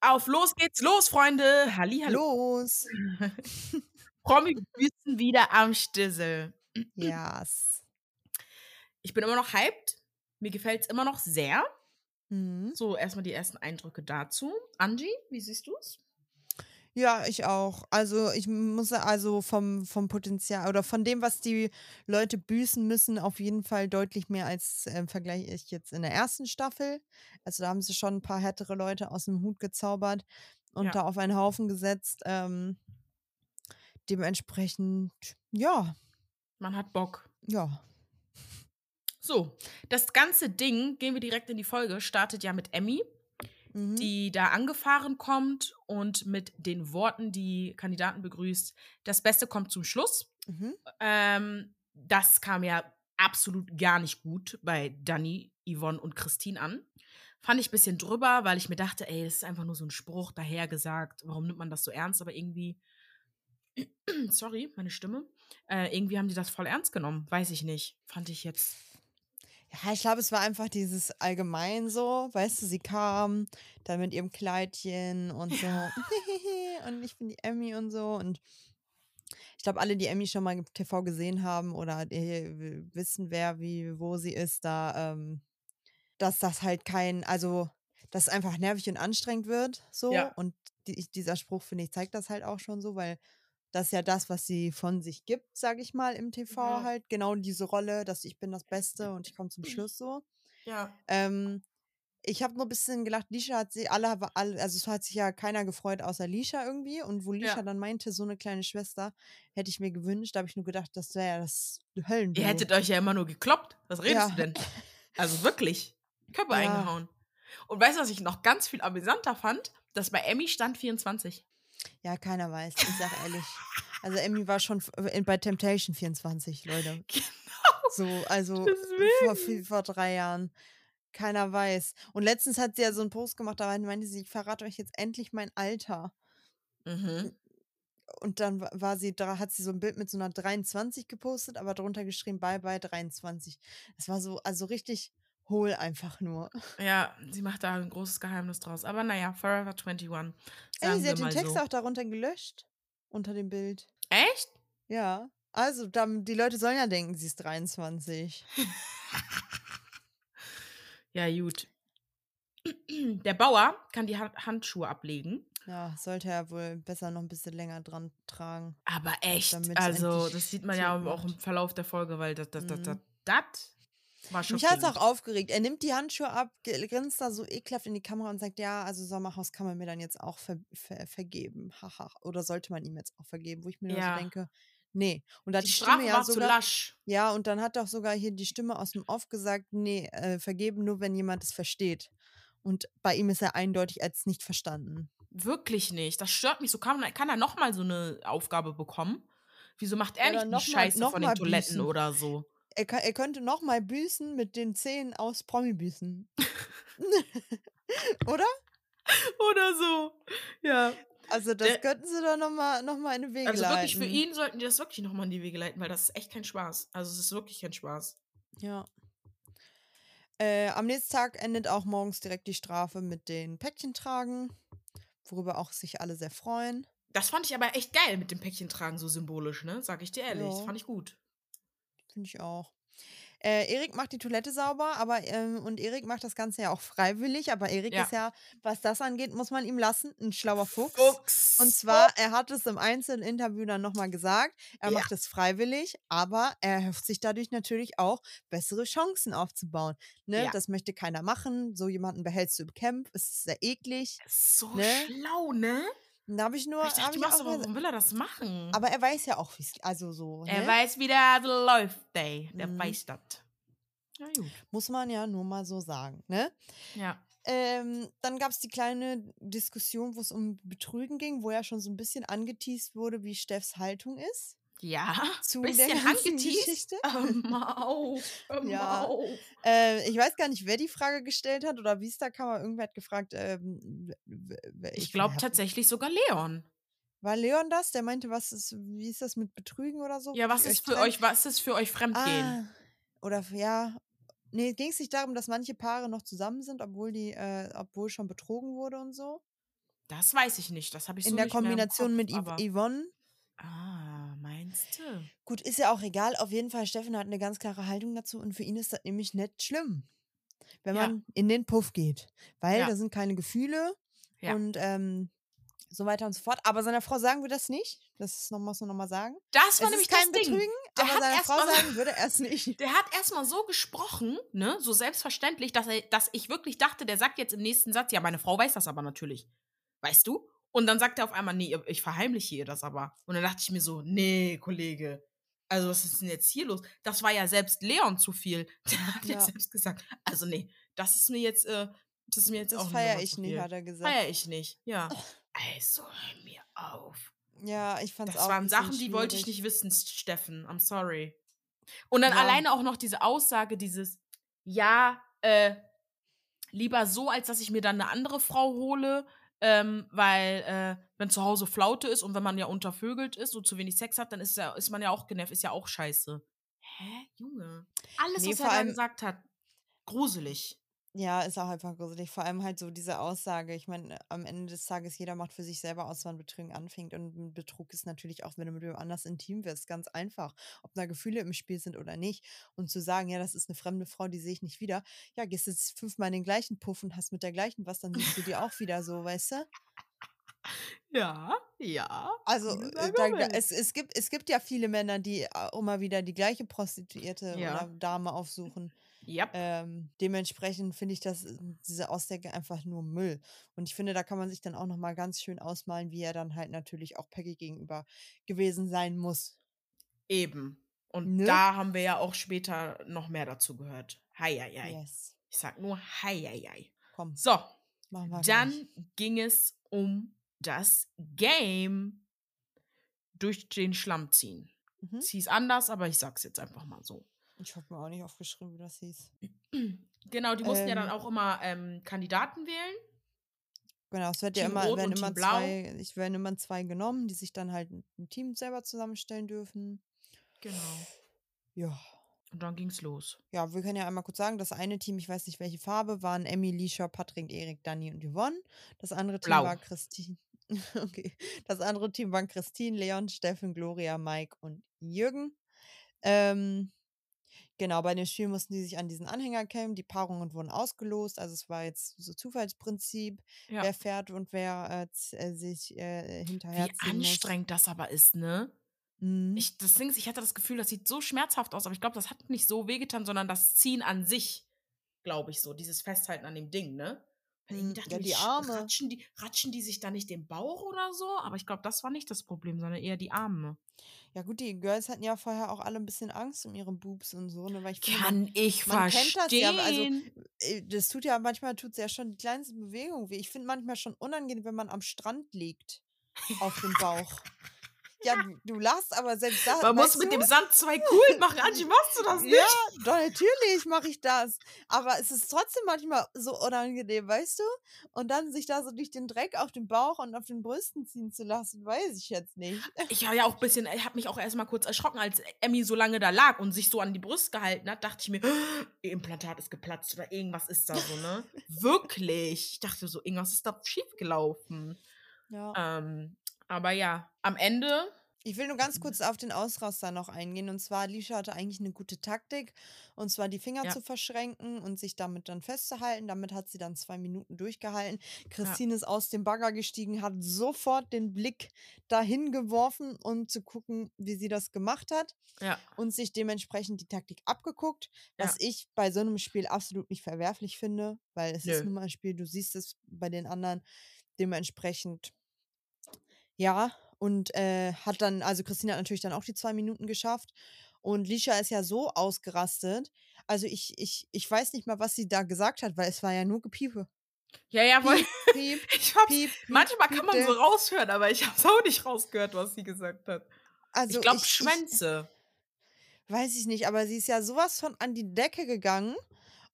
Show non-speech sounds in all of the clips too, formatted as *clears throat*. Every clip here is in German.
Auf los geht's los, Freunde. Hallihallo. Los. *laughs* Promi-Büßen wieder am Stissel. Yes. Ich bin immer noch hyped. Mir gefällt's immer noch sehr. Mhm. So, erstmal die ersten Eindrücke dazu. Angie, wie siehst du's? Ja, ich auch. Also ich muss also vom, vom Potenzial oder von dem, was die Leute büßen müssen, auf jeden Fall deutlich mehr als äh, vergleiche ich jetzt in der ersten Staffel. Also da haben sie schon ein paar härtere Leute aus dem Hut gezaubert und Ja. da auf einen Haufen gesetzt. Ähm, dementsprechend, ja, Man hat Bock. ja. So, das ganze Ding, gehen wir direkt in die Folge, startet ja mit Emmy, Mhm. die da angefahren kommt und mit den Worten die Kandidaten begrüßt. Das Beste kommt zum Schluss. Mhm. Ähm, das kam ja absolut gar nicht gut bei Dani, Yvonne und Christine an. Fand ich ein bisschen drüber, weil ich mir dachte, ey, das ist einfach nur so ein Spruch dahergesagt. Warum nimmt man das so ernst? Aber irgendwie, *clears throat* sorry, meine Stimme. Äh, irgendwie haben die das voll ernst genommen. Weiß ich nicht. Fand ich jetzt. Ja, ich glaube, es war einfach dieses allgemein so, weißt du, sie kam dann mit ihrem Kleidchen und so. *laughs* Und ich bin die Emmy und so. Und ich glaube, alle, die Emmy schon mal im TV gesehen haben oder wissen, wer wie wo sie ist, da ähm, dass das halt kein, also dass es einfach nervig und anstrengend wird, so. Ja. und die, dieser Spruch finde ich zeigt das halt auch schon so, weil das ist ja das, was sie von sich gibt, sage ich mal, im TV Ja. halt. Genau diese Rolle, dass ich bin das Beste und ich komme zum Schluss so. Ja. Ähm, ich habe nur ein bisschen gelacht, Lisha hat sie, alle, alle, also es hat sich ja keiner gefreut außer Lisha irgendwie. Und wo Lisha Ja. dann meinte, so eine kleine Schwester, hätte ich mir gewünscht, da habe ich nur gedacht, das wäre ja das Höllen. Ihr hättet euch ja immer nur gekloppt. Was redest Ja. du denn? Also wirklich. Körper Ja. eingehauen. Und weißt du, was ich noch ganz viel amüsanter fand? Dass bei Emmy stand 24. Ja, keiner weiß, ich sag ehrlich. Also Emmy war schon in- bei Temptation 24, Leute. *laughs* Genau. So, also vor, vor drei Jahren. Keiner weiß. Und letztens hat sie ja so einen Post gemacht, da meinte sie, ich verrate euch jetzt endlich mein Alter. Mhm. Und dann wa- war sie, da hat sie so ein Bild mit so einer 23 gepostet, aber drunter geschrieben, bye bye 23. Das war so, also richtig hohl einfach nur. Ja, sie macht da ein großes Geheimnis draus. Aber naja, Forever 21. Sagen Ey, sie hat den Text so. auch darunter gelöscht. Unter dem Bild. Echt? Ja. Also, dann, die Leute sollen ja denken, sie ist 23. *laughs* Ja, gut. *clears throat* Der Bauer kann die Han- Handschuhe ablegen. Ja, sollte er wohl besser noch ein bisschen länger dran tragen. Aber echt, also das sieht man ja auch im. Verlauf der Folge, weil das, das, das, Mhm. das, das. Mich hat es auch aufgeregt. Er nimmt die Handschuhe ab, grinst da so ekelhaft in die Kamera und sagt, ja, also Sommerhaus kann man mir dann jetzt auch ver ver vergeben. Haha. Oder sollte man ihm jetzt auch vergeben, wo ich mir nur Ja. so denke, nee. Und da hat Die die, Stimme ja war zu sogar. lasch. Ja, und dann hat doch sogar hier die Stimme aus dem Off gesagt, nee, äh, vergeben nur, wenn jemand es versteht. Und bei ihm ist er eindeutig als nicht verstanden. Wirklich nicht. Das stört mich so. Kann, kann er nochmal so eine Aufgabe bekommen? Wieso macht er Ja, nicht die noch mal- Scheiße von den Toiletten büßen. oder so? Er, ka- er könnte noch mal büßen mit den Zähnen aus Promi-Büßen. *laughs* Oder? Oder so. Ja. Also das Der- könnten sie doch noch mal, noch mal in die Wege Also wirklich für leiten. ihn sollten die das wirklich nochmal in die Wege leiten, weil das ist echt kein Spaß. Also es ist wirklich kein Spaß. Ja. Äh, am nächsten Tag endet auch morgens direkt die Strafe mit den Päckchen tragen, worüber auch sich alle sehr freuen. Das fand ich aber echt geil mit dem Päckchen tragen, so symbolisch, ne? Sag ich dir ehrlich. Das Ja. fand ich gut. Finde ich auch. Äh, Erik macht die Toilette sauber, aber ähm, und Erik macht das Ganze ja auch freiwillig, aber Erik Ja. ist ja, was das angeht, muss man ihm lassen, ein schlauer Fuchs. Fuchs. Und zwar, er hat es im einzelnen Interview dann nochmal gesagt, er Ja. macht es freiwillig, aber er erhofft sich dadurch natürlich auch bessere Chancen aufzubauen. Ne? Ja. Das möchte keiner machen. So jemanden behältst du im Camp, es ist sehr eklig. so ne? schlau, ne? Da habe ich nur. Ich dachte, ich machst aber, warum will er das machen? aber er weiß ja auch, wie es. Also so. er ne? weiß, wie der läuft, ey. Der Mhm. weiß das. Na gut. Muss man ja nur mal so sagen. Ne? Ja. Ähm, dann gab es die kleine Diskussion, wo es um Betrügen ging, wo ja schon so ein bisschen angeteased wurde, wie Steffs Haltung ist. Ja, Zu bisschen der angeteased. Geschichte. Hör mal auf. Hör Ja. auf. Äh, ich weiß gar nicht, wer die Frage gestellt hat oder wie es da kam, aber irgendwer hat gefragt. Ähm, w- Ich glaube tatsächlich sogar Leon. War Leon das? Der meinte, was ist, wie ist das mit Betrügen oder so? Ja, was ist für euch, was ist für euch Fremdgehen? Ah, oder ja. Nee, ging es nicht darum, dass manche Paare noch zusammen sind, obwohl die, äh, obwohl schon betrogen wurde und so? Das weiß ich nicht. Das habe ich so In der mehr im Kombination Kopf, mit Yv Yvonne. Ah, meinst du? Gut, ist ja auch egal. Auf jeden Fall, Steffen hat eine ganz klare Haltung dazu und für ihn ist das nämlich nicht schlimm, wenn Ja. man in den Puff geht. Weil Ja. da sind keine Gefühle Ja. und ähm, so weiter und so fort. Aber seiner Frau sagen wir das nicht. Das ist noch, muss man nochmal sagen. Das war es nämlich ist kein das Ding. Betrügen, Der aber hat seiner Frau mal- sagen würde er es nicht. *laughs* Der hat erstmal so gesprochen, ne, so selbstverständlich, dass, er, dass ich wirklich dachte, der sagt jetzt im nächsten Satz, ja, meine Frau weiß das aber natürlich. Weißt du? Und dann sagt er auf einmal, nee, ich verheimliche ihr das aber. Und dann dachte ich mir so, nee, Kollege, also was ist denn jetzt hier los? Das war ja selbst Leon zu viel. *laughs* Der hat ja, Ja. selbst gesagt, also nee, das ist mir jetzt, äh, das ist mir jetzt Das auch Nummer ich nicht, hat er gesagt. Feier ich nicht, ja. *sniffs* Also, hör mir auf. Ja, ich fand es Das auch ein waren Sachen, die wollte ich nicht wissen, Steffen. I'm sorry. Und dann Ja. alleine auch noch diese Aussage, dieses, ja, äh, lieber so, als dass ich mir dann eine andere Frau hole, ähm, weil, äh, wenn zu Hause Flaute ist und wenn man ja untervögelt ist und zu wenig Sex hat, dann ist, ja, ist man ja auch genervt, ist ja auch scheiße. Hä, Junge? Alles, Nee, was er allem- gesagt hat, gruselig. Ja, ist auch einfach gruselig. Vor allem halt so diese Aussage. Ich meine, am Ende des Tages, jeder macht für sich selber aus, wann Betrügen anfängt. Und ein Betrug ist natürlich auch, wenn du mit wem anders intim wirst, ganz einfach. Ob da Gefühle im Spiel sind oder nicht. Und zu sagen, ja, das ist eine fremde Frau, die sehe ich nicht wieder. Ja, gehst jetzt fünfmal in den gleichen Puff und hast mit der gleichen was, dann siehst du die auch wieder so, weißt du? Ja, ja. Also, äh, da, es, es, gibt, es gibt ja viele Männer, die auch immer wieder die gleiche Prostituierte Ja. oder Dame aufsuchen. Yep. Ähm, dementsprechend finde ich das, äh, diese Aussage einfach nur Müll. Und ich finde, da kann man sich dann auch nochmal ganz schön ausmalen, wie er dann halt natürlich auch Peggy gegenüber gewesen sein muss. Eben. Und Ne? da haben wir ja auch später noch mehr dazu gehört. Heieiei. Yes. Ich sag nur Heieiei. Komm, So, dann gleich. ging es um das Game durch den Schlamm ziehen. Mhm. Es hieß anders, aber ich sag's jetzt einfach mal so. Ich habe mir auch nicht aufgeschrieben, wie das hieß. Genau, die mussten ja dann Ähm. auch immer ähm, Kandidaten wählen. Genau, es wird ja Team immer, Rot werden immer zwei, es werden immer zwei genommen, die sich dann halt ein Team selber zusammenstellen dürfen. Genau. Ja. Und dann ging's los. Ja, wir können ja einmal kurz sagen, das eine Team, ich weiß nicht welche Farbe, waren Emmy, Lisha, Patrick, Erik, Dani und Yvonne. Das andere Team Blau. war Christine. *laughs* Okay. Das andere Team waren Christine, Leon, Steffen, Gloria, Mike und Jürgen. Ähm, genau, bei dem Spiel mussten die sich an diesen Anhänger kämmen. Die Paarungen wurden ausgelost. Also es war jetzt so Zufallsprinzip, Ja. wer fährt und wer äh, äh, sich äh, hinterher Wie anstrengend das aber ist, ne? Mhm. Ich, das Ding ist, ich hatte das Gefühl, das sieht so schmerzhaft aus, aber ich glaube, das hat nicht so wehgetan, sondern das Ziehen an sich, glaube ich so, dieses Festhalten an dem Ding, ne? Mhm, dachte ja, die Arme. Ratschen die, ratschen die sich da nicht den Bauch oder so? Aber ich glaube, das war nicht das Problem, sondern eher die Arme. Ja gut, die Girls hatten ja vorher auch alle ein bisschen Angst um ihre Boobs und so, ne? Weil ich finde, man- Kann ich man kennt das ja, verstehen. also äh, das tut ja manchmal tut ja schon die kleinste Bewegung weh. Ich finde manchmal schon unangenehm, wenn man am Strand liegt auf dem Bauch. Ja, du, du lachst, aber selbst da. Man muss mit du? dem Sand zwei Kugeln machen. *laughs* Angie, machst du das nicht? Ja, doch, natürlich mache ich das. Aber es ist trotzdem manchmal so unangenehm, weißt du? Und dann sich da so durch den Dreck auf dem Bauch und auf den Brüsten ziehen zu lassen, weiß ich jetzt nicht. *laughs* Ich war ja auch ein bisschen, ich habe mich auch erstmal kurz erschrocken, als Emmy so lange da lag und sich so an die Brust gehalten hat, dachte ich mir, *gasps* ihr Implantat ist geplatzt oder irgendwas ist da so, ne? *laughs* Wirklich. Ich dachte so, irgendwas ist da schiefgelaufen. Ja. Ähm, aber ja, am Ende, Ich will nur ganz kurz auf den Ausraster noch eingehen. Und zwar, Alicia hatte eigentlich eine gute Taktik. Und zwar die Finger Ja. zu verschränken und sich damit dann festzuhalten. Damit hat sie dann zwei Minuten durchgehalten. Christine ist aus dem Bagger gestiegen, hat sofort den Blick dahin geworfen, um zu gucken, wie sie das gemacht hat. ja, Und sich dementsprechend die Taktik abgeguckt. Was Ja. ich bei so einem Spiel absolut nicht verwerflich finde, weil es ist Nö. nun mal ein Spiel, du siehst es bei den anderen. Dementsprechend ja, und äh, hat dann, also Christine hat natürlich dann auch die zwei Minuten geschafft. Und Lisha ist ja so ausgerastet. Also ich, ich, ich weiß nicht mal, was sie da gesagt hat, weil es war ja nur Gepiepe. ja, ja, weil Piep, piep, *laughs* ich hab's, piep, manchmal kann man so raushören, aber ich hab's auch nicht rausgehört, was sie gesagt hat. Also ich glaube, ich- Schwänze. weiß ich nicht, aber sie ist ja sowas von an die Decke gegangen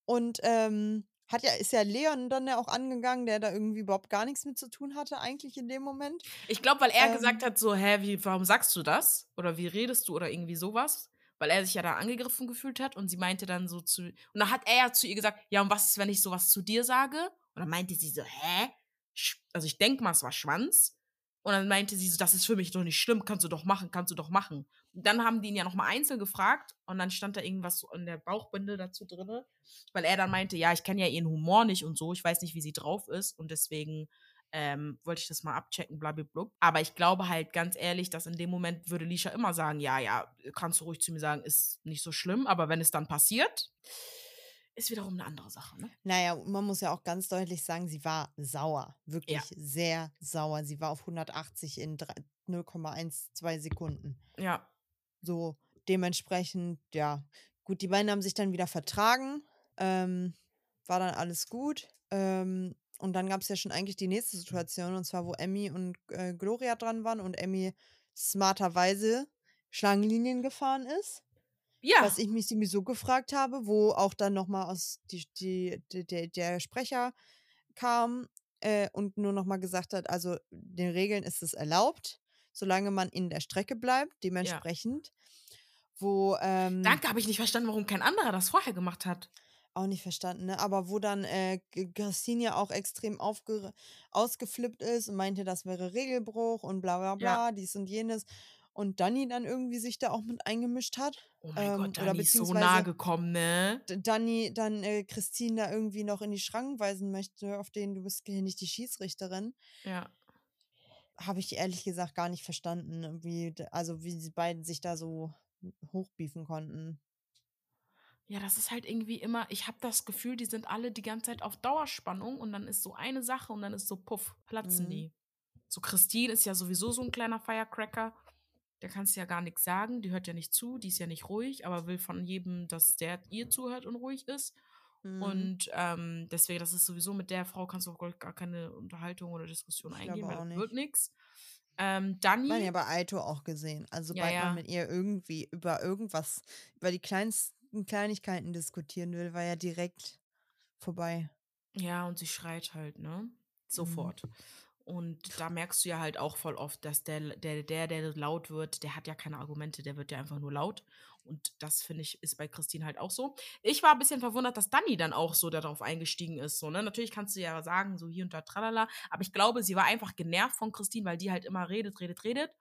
und ähm, hat ja, ist ja Leon dann ja auch angegangen, der da irgendwie überhaupt gar nichts mit zu tun hatte, eigentlich in dem Moment. Ich glaube, weil er Ähm. gesagt hat, so, hä, wie, warum sagst du das? Oder wie redest du? Oder irgendwie sowas. Weil er sich ja da angegriffen gefühlt hat und sie meinte dann so zu. Und dann hat er ja zu ihr gesagt, ja, und was ist, wenn ich sowas zu dir sage? Und dann meinte sie so, hä? Also ich denke mal, es war Schwanz. Und dann meinte sie so, das ist für mich doch nicht schlimm, kannst du doch machen, kannst du doch machen. Und dann haben die ihn ja nochmal einzeln gefragt und dann stand da irgendwas in der Bauchbinde dazu drinne, weil er dann meinte, ja, ich kenne ja ihren Humor nicht und so, ich weiß nicht, wie sie drauf ist und deswegen ähm, wollte ich das mal abchecken, blablabla. Aber ich glaube halt ganz ehrlich, dass in dem Moment würde Lisha immer sagen, ja, ja, kannst du ruhig zu mir sagen, ist nicht so schlimm, aber wenn es dann passiert, ist wiederum eine andere Sache, ne? Naja, man muss ja auch ganz deutlich sagen, sie war sauer. Wirklich sehr sauer. Sie war auf 180 in drei- 0,12 Sekunden. Ja, So, dementsprechend, ja. Gut, die beiden haben sich dann wieder vertragen. Ähm, war dann alles gut. Ähm, und dann gab es ja schon eigentlich die nächste Situation, und zwar, wo Emmy und äh, Gloria dran waren und Emmy smarterweise Schlangenlinien gefahren ist. Ja, Was ich mich sowieso gefragt habe, wo auch dann nochmal aus die, die, die, der, der Sprecher kam äh, und nur nochmal gesagt hat, also den Regeln ist es erlaubt, solange man in der Strecke bleibt, dementsprechend. Wo, ähm, danke, habe ich nicht verstanden, warum kein anderer das vorher gemacht hat. auch nicht verstanden, ne? Aber wo dann äh, Christine ja auch extrem ausgeflippt ist und meinte, das wäre Regelbruch und bla bla bla, dies und jenes. Und Dani dann irgendwie sich da auch mit eingemischt hat. Oh mein Ähm, Gott, oder Dani ist so nah gekommen, ne? D- Dani dann äh, Christine da irgendwie noch in die Schranken weisen möchte, auf denen du bist hier nicht die Schiedsrichterin, Ja. habe ich ehrlich gesagt gar nicht verstanden, wie, also wie sie beiden sich da so hochbiefen konnten. Ja, das ist halt irgendwie immer, ich habe das Gefühl, die sind alle die ganze Zeit auf Dauerspannung und dann ist so eine Sache und dann ist so, puff, platzen Mhm. die. So Christine ist ja sowieso so ein kleiner Firecracker. Der kannst du ja gar nichts sagen, die hört ja nicht zu, die ist ja nicht ruhig, aber will von jedem, dass der ihr zuhört und ruhig ist. Mhm. Und ähm, deswegen, das ist sowieso mit der Frau kannst du auch gar keine Unterhaltung oder Diskussion Ich eingehen, weil das nicht. wird nichts. Ähm, Dani, Man ja bei Aito auch gesehen. Also Ja, sobald ja. man mit ihr irgendwie über irgendwas, über die kleinsten Kleinigkeiten diskutieren will, war ja direkt vorbei. Ja, und sie schreit halt, ne? Mhm. Und da merkst du ja halt auch voll oft, dass der, der, der, der laut wird, der hat ja keine Argumente, der wird ja einfach nur laut. Und das finde ich, ist bei Christine halt auch so. Ich war ein bisschen verwundert, dass Dani dann auch so darauf eingestiegen ist. So, ne? Natürlich kannst du ja sagen, so hier und da, tralala. Aber ich glaube, sie war einfach genervt von Christine, weil die halt immer redet, redet, redet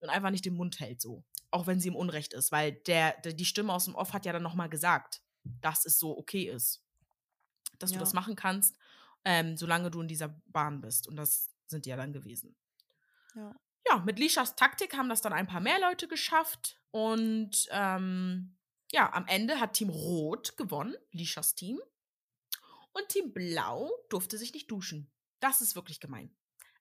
und einfach nicht den Mund hält so. Auch wenn sie im Unrecht ist, weil der, der die Stimme aus dem Off hat ja dann nochmal gesagt, dass es so okay ist. Dass Ja. du das machen kannst, ähm, solange du in dieser Bahn bist. Und das sind die ja dann gewesen. Ja. Ja, mit Lishas Taktik haben das dann ein paar mehr Leute geschafft. Und ähm, ja, am Ende hat Team Rot gewonnen, Lishas Team. Und Team Blau durfte sich nicht duschen. Das ist wirklich gemein.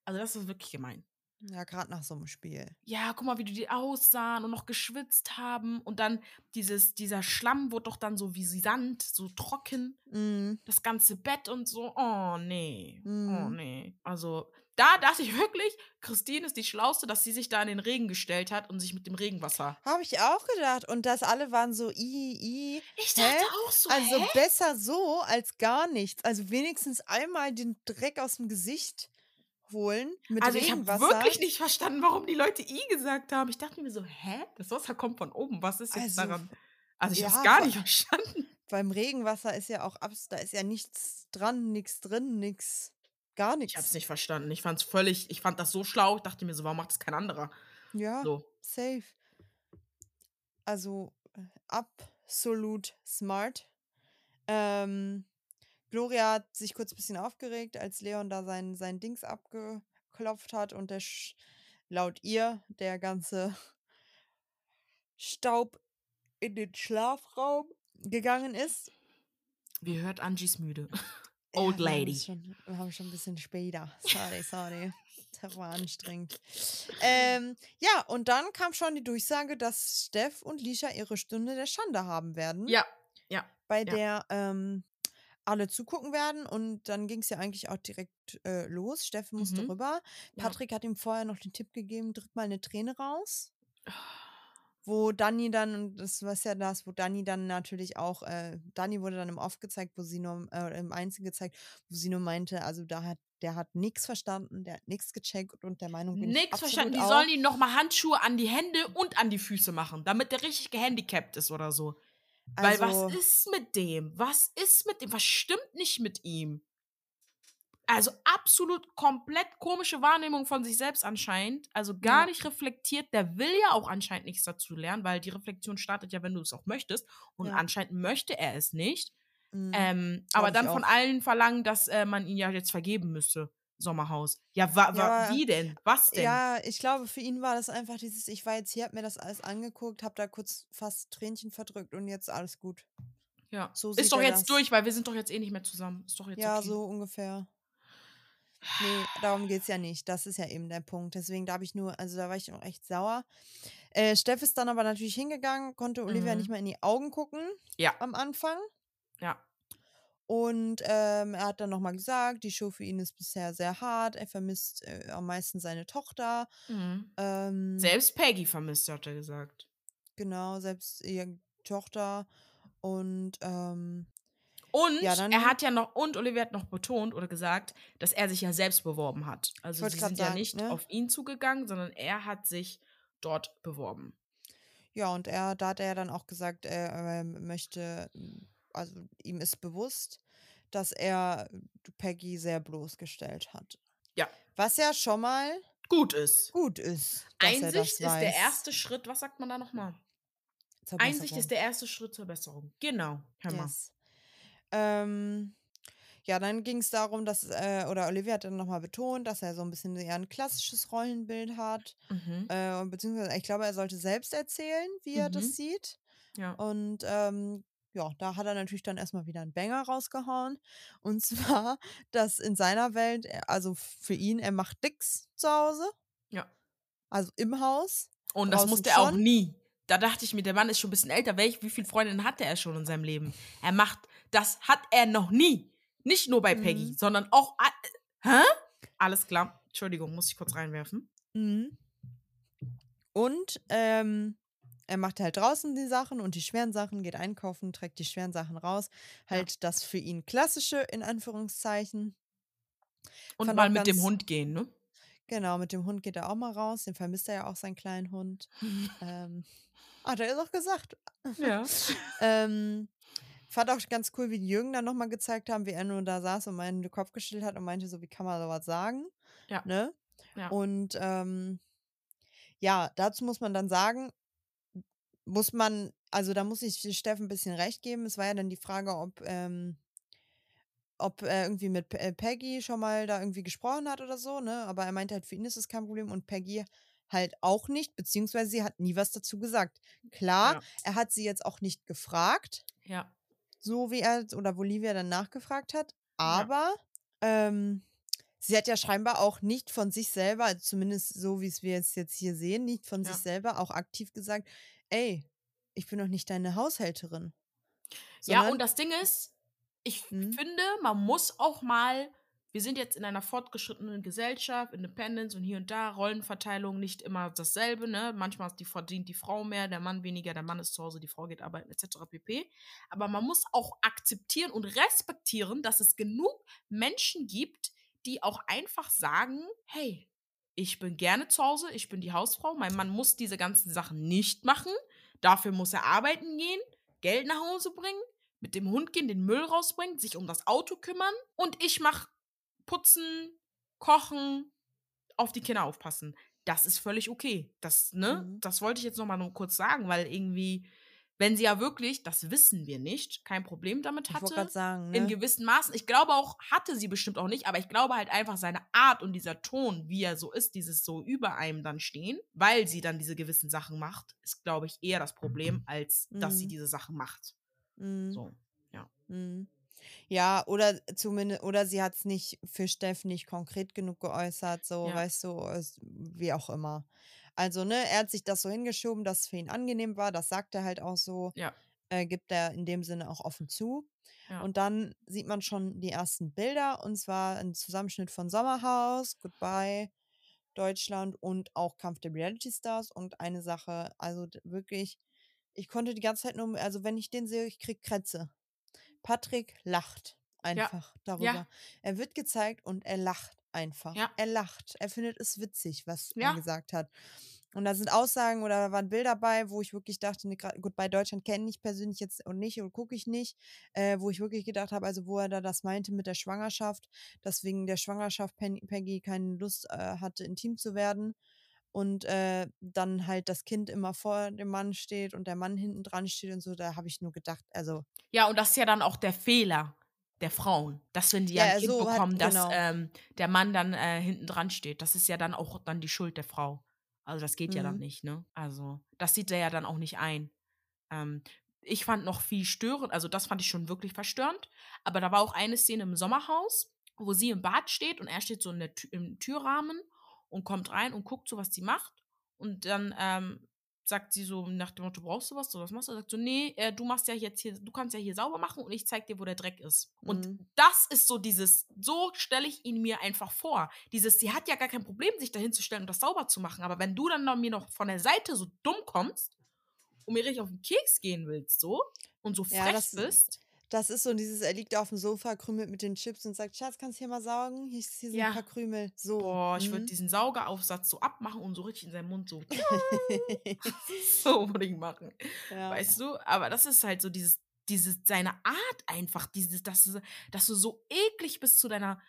Also, das ist wirklich gemein. Ja, gerade nach so einem Spiel. Ja, guck mal, wie die aussahen und noch geschwitzt haben. Und dann dieses, dieser Schlamm wurde doch dann so wie Sand, so trocken. Mhm. Das ganze Bett und so. Oh, nee. Oh, Mhm. nee. Also, da dachte ich wirklich, Christine ist die Schlauste, dass sie sich da in den Regen gestellt hat und sich mit dem Regenwasser. Habe ich auch gedacht. Und das alle waren so, i, i. Ich Hä? dachte auch so, Also hä? besser so als gar nichts. Also wenigstens einmal den Dreck aus dem Gesicht holen mit Also, ich habe Regenwasser. wirklich nicht verstanden, warum die Leute I gesagt haben. Ich dachte mir so, hä? Das Wasser kommt von oben. Was ist jetzt Also, daran? Also, ich ja, habe es gar nicht *laughs* verstanden. Beim Regenwasser ist ja auch da ist ja nichts dran, nichts drin, nichts, gar nichts. Ich habe es nicht verstanden. Ich fand es völlig, ich fand das so schlau. Ich dachte mir so, warum macht es kein anderer? Ja, So. safe. Also äh, absolut smart. Ähm, Gloria hat sich kurz ein bisschen aufgeregt, als Leon da sein, sein Dings abgeklopft hat und der Sch laut ihr der ganze *laughs* Staub in den Schlafraum gegangen ist. Wie hört Angies müde? *laughs* Ja, Old wir haben Lady. Schon, wir haben schon ein bisschen später. Sorry, sorry. *laughs* Das war anstrengend. Ähm, ja, und dann kam schon die Durchsage, dass Steff und Lisha ihre Stunde der Schande haben werden. Ja, ja. Bei ja. der ähm, alle zugucken werden. Und dann ging es ja eigentlich auch direkt äh, los. Steff musste Mhm. rüber. Ja. Patrick hat ihm vorher noch den Tipp gegeben, drück mal eine Träne raus. Wo Dani dann, und das war ja das, wo Dani dann natürlich auch, äh, Dani wurde dann im Off gezeigt, wo sie nur, äh, im Einzigen gezeigt, wo sie nur meinte, also da hat, der hat nichts verstanden, der hat nichts gecheckt und der Meinung bin ich Nix absolut verstanden. Die auch. sollen ihm nochmal Handschuhe an die Hände und an die Füße machen, damit der richtig gehandicapt ist oder so. Weil Also, was ist mit dem? Was ist mit dem? Was stimmt nicht mit ihm? Also absolut komplett komische Wahrnehmung von sich selbst anscheinend. Also gar Ja. nicht reflektiert. Der will ja auch anscheinend nichts dazu lernen, weil die Reflexion startet ja, wenn du es auch möchtest. Und Ja. anscheinend möchte er es nicht. Mhm. Ähm, aber dann von auch. allen verlangen, dass äh, man ihn ja jetzt vergeben müsste. Sommerhaus. Ja, wa, wa, Ja, wie denn? Was denn? Ja, ich glaube, für ihn war das einfach dieses, ich war jetzt hier, hab mir das alles angeguckt, hab da kurz fast Tränchen verdrückt und jetzt alles gut. Ja. So ist doch jetzt das. durch, weil wir sind doch jetzt eh nicht mehr zusammen. Ist doch jetzt Ja, okay. so ungefähr. Nee, darum geht's ja nicht. Das ist ja eben der Punkt. Deswegen, da habe ich nur, also da war ich auch echt sauer. Äh, Steff ist dann aber natürlich hingegangen, konnte Olivia Mhm. nicht mehr in die Augen gucken Ja, am Anfang. ja. Und ähm, er hat dann nochmal gesagt, die Show für ihn ist bisher sehr hart. Er vermisst äh, am meisten seine Tochter. Mhm. Ähm, Selbst Peggy vermisst, hat er gesagt. Genau, selbst ihre Tochter. Und ähm, Und Ja, er hat ja noch, und Olivia hat noch betont oder gesagt, dass er sich ja selbst beworben hat. Also sie sind ja sagen, nicht ne? auf ihn zugegangen, sondern er hat sich dort beworben. ja, und er, da hat er dann auch gesagt, er möchte, also ihm ist bewusst, dass er Peggy sehr bloßgestellt hat. Ja. Was ja schon mal Gut ist. gut ist. Einsicht ist der weiß. erste Schritt, was sagt man da nochmal? Einsicht ist der erste Schritt zur Besserung. Genau. Hör mal. Yes. Ähm, ja, dann ging es darum, dass, äh, oder Olivia hat dann nochmal betont, dass er so ein bisschen eher ein klassisches Rollenbild hat. Mhm. Äh, beziehungsweise, ich glaube, er sollte selbst erzählen, wie er Mhm. das sieht. Ja. Und ähm, ja, da hat er natürlich dann erstmal wieder einen Banger rausgehauen. Und *laughs* zwar, dass in seiner Welt, äh, also für ihn, er macht nix zu Hause. Ja. Also im Haus. Und das musste er auch nie. Da dachte ich mir, der Mann ist schon ein bisschen älter. Welch, wie viele Freundinnen hatte er schon in seinem Leben? Er macht, das hat er noch nie. Nicht nur bei Peggy, Mhm. sondern auch. Hä? Alles klar. Entschuldigung, muss ich kurz reinwerfen. Mhm. Und ähm, er macht halt draußen die Sachen und die schweren Sachen, geht einkaufen, trägt die schweren Sachen raus. Halt das für ihn klassische, in Anführungszeichen. Und Fand mal mit dem Hund gehen, ne? Genau, mit dem Hund geht er auch mal raus. Den vermisst er ja auch, seinen kleinen Hund. *laughs* ähm, hat er auch gesagt. ja. *laughs* Ähm, fand auch ganz cool, wie die Jürgen dann nochmal gezeigt haben, wie er nur da saß und meinen Kopf geschüttelt hat und meinte so, wie kann man sowas sagen? Ja. Ne? Ja. Und ähm, ja, dazu muss man dann sagen, muss man, also da muss ich Steffen ein bisschen recht geben. Es war ja dann die Frage, ob, ähm, ob er irgendwie mit äh, Peggy schon mal da irgendwie gesprochen hat oder so, ne? Aber er meinte halt, für ihn ist es kein Problem und Peggy halt auch nicht, beziehungsweise sie hat nie was dazu gesagt. Klar, Ja. er hat sie jetzt auch nicht gefragt, ja. So wie er oder Bolivia dann nachgefragt hat, aber ähm, sie hat ja scheinbar auch nicht von sich selber, also zumindest so wie es wir jetzt, jetzt hier sehen, nicht von Ja. sich selber auch aktiv gesagt, ey, ich bin doch nicht deine Haushälterin. Ja, Sondern- und das Ding ist, ich Mhm. finde, man muss auch mal, wir sind jetzt in einer fortgeschrittenen Gesellschaft, Independence und hier und da, Rollenverteilung nicht immer dasselbe, ne? Manchmal die, verdient die Frau mehr, der Mann weniger, der Mann ist zu Hause, die Frau geht arbeiten, etc. pp. Aber man muss auch akzeptieren und respektieren, dass es genug Menschen gibt, die auch einfach sagen, hey, ich bin gerne zu Hause, ich bin die Hausfrau, mein Mann muss diese ganzen Sachen nicht machen, dafür muss er arbeiten gehen, Geld nach Hause bringen, mit dem Hund gehen, den Müll rausbringen, sich um das Auto kümmern und ich mach putzen, kochen, auf die Kinder aufpassen. Das ist völlig okay. Das, ne? Mhm. Das wollte ich jetzt noch mal nur kurz sagen, weil irgendwie, wenn sie ja wirklich, das wissen wir nicht, kein Problem damit ich hatte, gerade sagen, in ne? gewissen Maßen. Ich glaube auch, hatte sie bestimmt auch nicht, aber ich glaube halt einfach seine Art und dieser Ton, wie er so ist, dieses so über einem dann stehen, weil sie dann diese gewissen Sachen macht, ist, glaube ich, eher das Problem, als dass sie Mhm. diese Sachen macht. Mhm. So. Mhm. Ja, oder zumindest, oder sie hat es nicht für Steff nicht konkret genug geäußert, so, Ja. weißt du, wie auch immer. Also, ne, er hat sich das so hingeschoben, dass es für ihn angenehm war, das sagt er halt auch so, Ja. äh, gibt er in dem Sinne auch offen zu. Ja. Und dann sieht man schon die ersten Bilder, und zwar ein Zusammenschnitt von Sommerhaus, Goodbye, Deutschland und auch Kampf der Reality Stars. Und eine Sache, also wirklich, ich konnte die ganze Zeit nur, also wenn ich den sehe, ich krieg Krätze. Patrick lacht einfach darüber. Er wird gezeigt und er lacht einfach. Ja. Er lacht. Er findet es witzig, was Ja. er gesagt hat. Und da sind Aussagen oder da waren Bilder bei, wo ich wirklich dachte, ne, gut, bei Deutschland kenne ich persönlich jetzt und nicht und gucke ich nicht, äh, wo ich wirklich gedacht habe, also wo er da das meinte mit der Schwangerschaft, dass wegen der Schwangerschaft Pen- Peggy keine Lust äh, hatte, intim zu werden und äh, dann halt das Kind immer vor dem Mann steht und der Mann hinten dran steht und so, da habe ich nur gedacht, also Ja, und das ist ja dann auch der Fehler der Frauen, dass wenn die ja, ein Kind so bekommen, dass genau. ähm, der Mann dann äh, hinten dran steht. Das ist ja dann auch dann die Schuld der Frau. Also das geht ja dann Mhm. nicht, ne? Also das sieht er ja dann auch nicht ein. Ähm, ich fand noch viel störend, also das fand ich schon wirklich verstörend. Aber da war auch eine Szene im Sommerhaus, wo sie im Bad steht und er steht so in der im Türrahmen und kommt rein und guckt so, was sie macht. Und dann ähm, sagt sie so nach dem Motto, brauchst du was? Oder was machst du? Sagt so, nee, äh, du machst ja jetzt hier, du kannst ja hier sauber machen und ich zeig dir, wo der Dreck ist. Und Mhm. das ist so dieses, so stelle ich ihn mir einfach vor. Dieses, sie hat ja gar kein Problem, sich dahin zu stellen und das sauber zu machen. Aber wenn du dann noch, mir noch von der Seite so dumm kommst und mir richtig auf den Keks gehen willst, so, und so Ja, frech das- bist, das ist so dieses, er liegt auf dem Sofa, krümelt mit den Chips und sagt, Schatz, kannst du hier mal saugen? Hier, sind Ja. ein paar Krümel. So. boah, ich würde mhm. diesen Saugeraufsatz so abmachen und so richtig in seinen Mund so, *laughs* *laughs* so würde ich machen. ja. Weißt du? Aber das ist halt so dieses, dieses, seine Art einfach, dieses, dass du, dass du so eklig bist zu deiner,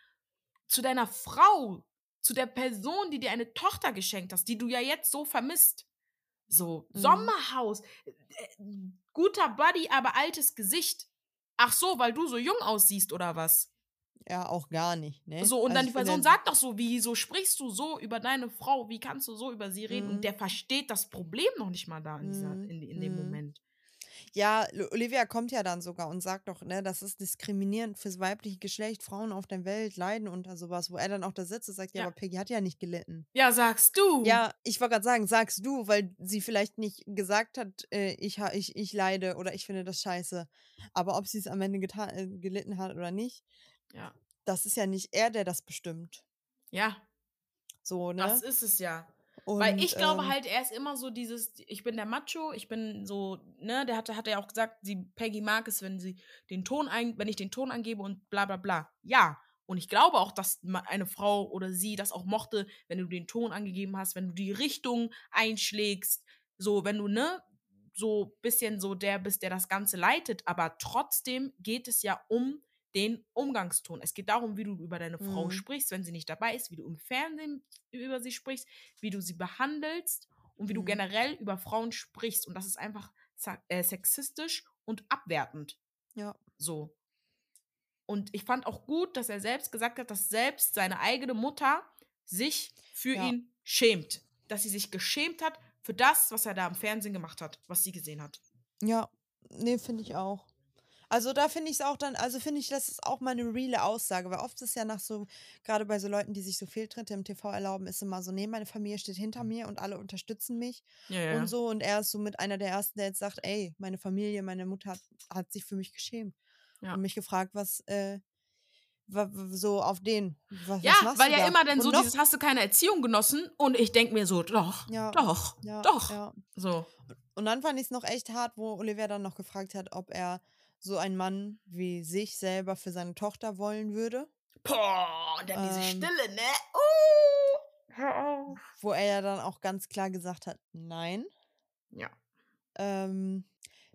zu deiner Frau, zu der Person, die dir eine Tochter geschenkt hast, die du ja jetzt so vermisst. So, Mhm. Sommerhaus, äh, guter Buddy, aber altes Gesicht. Ach so, weil du so jung aussiehst oder was? ja, auch gar nicht. Ne? So, und Also dann die Person sagt doch so, wieso sprichst du so über deine Frau? Wie kannst du so über sie reden? Mhm. Und der versteht das Problem noch nicht mal da in, dieser, Mhm. in, in dem Mhm. Moment. Ja, Olivia kommt ja dann sogar und sagt doch, ne, das ist diskriminierend fürs weibliche Geschlecht. Frauen auf der Welt leiden unter sowas, wo er dann auch da sitzt und sagt, ja, Ja. aber Peggy hat ja nicht gelitten. Ja, sagst du. Ja, ich wollte gerade sagen, sagst du, weil sie vielleicht nicht gesagt hat, äh, ich, ich, ich leide oder ich finde das scheiße. Aber ob sie es am Ende getan, äh, gelitten hat oder nicht, Ja. das ist ja nicht er, der das bestimmt. Ja, So, ne? das ist es ja. Und, Weil ich glaube ähm, halt, er ist immer so dieses, ich bin der Macho, ich bin so, ne, der hatte, hat ja auch gesagt, sie, Peggy mag es, wenn sie den Ton ein, wenn ich den Ton angebe und bla bla bla. Ja. Und ich glaube auch, dass eine Frau oder sie das auch mochte, wenn du den Ton angegeben hast, wenn du die Richtung einschlägst, so, wenn du, ne, so bisschen so der bist, der das Ganze leitet, aber trotzdem geht es ja um den Umgangston. Es geht darum, wie du über deine Frau Mhm. sprichst, wenn sie nicht dabei ist, wie du im Fernsehen über sie sprichst, wie du sie behandelst und wie du Mhm. generell über Frauen sprichst. Und das ist einfach äh, sexistisch und abwertend. Ja. So. Und ich fand auch gut, dass er selbst gesagt hat, dass selbst seine eigene Mutter sich für Ja. ihn schämt. Dass sie sich geschämt hat für das, was er da im Fernsehen gemacht hat, was sie gesehen hat. Ja, nee, finde ich auch. Also da finde ich es auch dann, also finde ich, das ist auch mal eine reale Aussage, weil oft ist es ja nach so, gerade bei so Leuten, die sich so Fehltritte im TV erlauben, ist immer so, nee, meine Familie steht hinter mir und alle unterstützen mich Ja, und so. Und er ist so mit einer der ersten, der jetzt sagt, ey, meine Familie, meine Mutter hat, hat sich für mich geschämt Ja. und mich gefragt, was, äh, so auf den, was, Ja, was weil ja da? immer dann Und so noch- dieses, hast du keine Erziehung genossen? Und ich denke mir so, doch, Ja, doch, ja, doch. Ja. So. Und dann fand ich es noch echt hart, wo Olivia dann noch gefragt hat, ob er so einen Mann wie sich selber für seine Tochter wollen würde. Boah, und dann diese Ähm. Stille, ne? Uh, hör auf. Wo er ja dann auch ganz klar gesagt hat, nein. Ja. Ähm,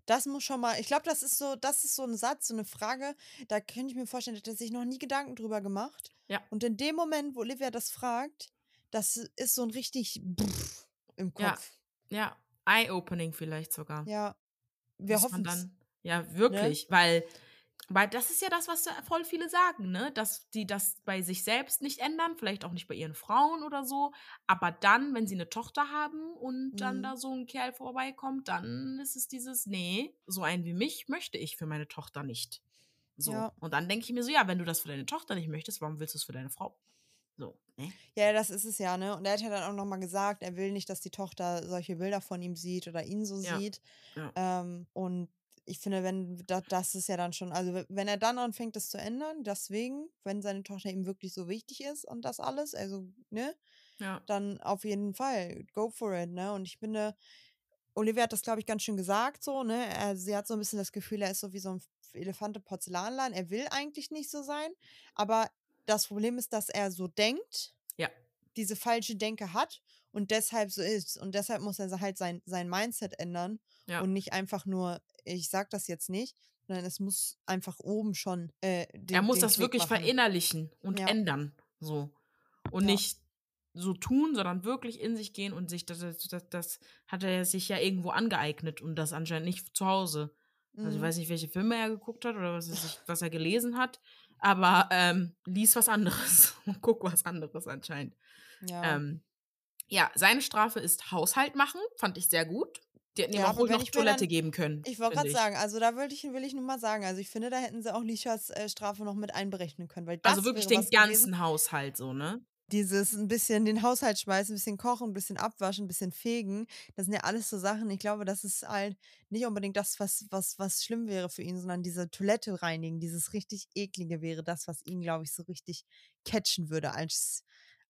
das muss schon mal, ich glaube, das ist so, das ist so ein Satz, so eine Frage, da könnte ich mir vorstellen, dass er sich noch nie Gedanken drüber gemacht. Ja. Und in dem Moment, wo Olivia das fragt, das ist so ein richtig im Ja. Kopf. Ja, Eye-Opening vielleicht sogar. Ja. Wir hoffen dann. Ja, wirklich, weil, weil das ist ja das, was voll viele sagen, ne? Dass die das bei sich selbst nicht ändern, vielleicht auch nicht bei ihren Frauen oder so. Aber dann, wenn sie eine Tochter haben und dann Mhm. da so ein Kerl vorbeikommt, dann ist es dieses, nee, so einen wie mich möchte ich für meine Tochter nicht. So. Ja. Und dann denke ich mir so, ja, wenn du das für deine Tochter nicht möchtest, warum willst du es für deine Frau? So, ne? Ja, das ist es ja, ne? Und er hat ja dann auch nochmal gesagt, er will nicht, dass die Tochter solche Bilder von ihm sieht oder ihn so Ja, sieht. ja. Ähm, und ich finde, wenn da, das ist ja dann schon, also we- wenn er dann anfängt, das zu ändern, deswegen, wenn seine Tochter ihm wirklich so wichtig ist und das alles, also, ne, Ja. dann auf jeden Fall, go for it, ne? Und ich finde, Olivia hat das, glaube ich, ganz schön gesagt, so, ne? Er, sie hat so ein bisschen das Gefühl, er ist so wie so ein Elefant im Porzellanladen. Er will eigentlich nicht so sein, aber das Problem ist, dass er so denkt Ja. diese falsche Denke hat und deshalb so ist. Und deshalb muss er halt sein, sein Mindset ändern Ja. und nicht einfach nur, ich sag das jetzt nicht, sondern es muss einfach oben schon äh, den, er muss das Klick wirklich machen. verinnerlichen und Ja. ändern. So. Und Ja. nicht so tun, sondern wirklich in sich gehen und sich, das, das, das, hat er sich ja irgendwo angeeignet und das anscheinend nicht zu Hause. Also ich Mhm. weiß nicht, welche Filme er geguckt hat oder was er, sich, was er gelesen hat, aber ähm, lies was anderes *laughs* und guck was anderes anscheinend. Ja. Ähm, ja, seine Strafe ist Haushalt machen, fand ich sehr gut. Die hätten ihm Ja, auch aber ruhig wenn noch Toilette dann- geben können. Ich wollte gerade sagen, also da will ich, will ich nur mal sagen, also ich finde, da hätten sie auch Lishas äh, Strafe noch mit einberechnen können, weil das Also wirklich den ganzen gewesen. Haushalt so, ne? Dieses ein bisschen den Haushalt schmeißen, ein bisschen kochen, ein bisschen abwaschen, ein bisschen fegen, das sind ja alles so Sachen. Ich glaube, das ist halt nicht unbedingt das, was, was, was schlimm wäre für ihn, sondern diese Toilette reinigen, dieses richtig eklige wäre das, was ihn, glaube ich, so richtig catchen würde als,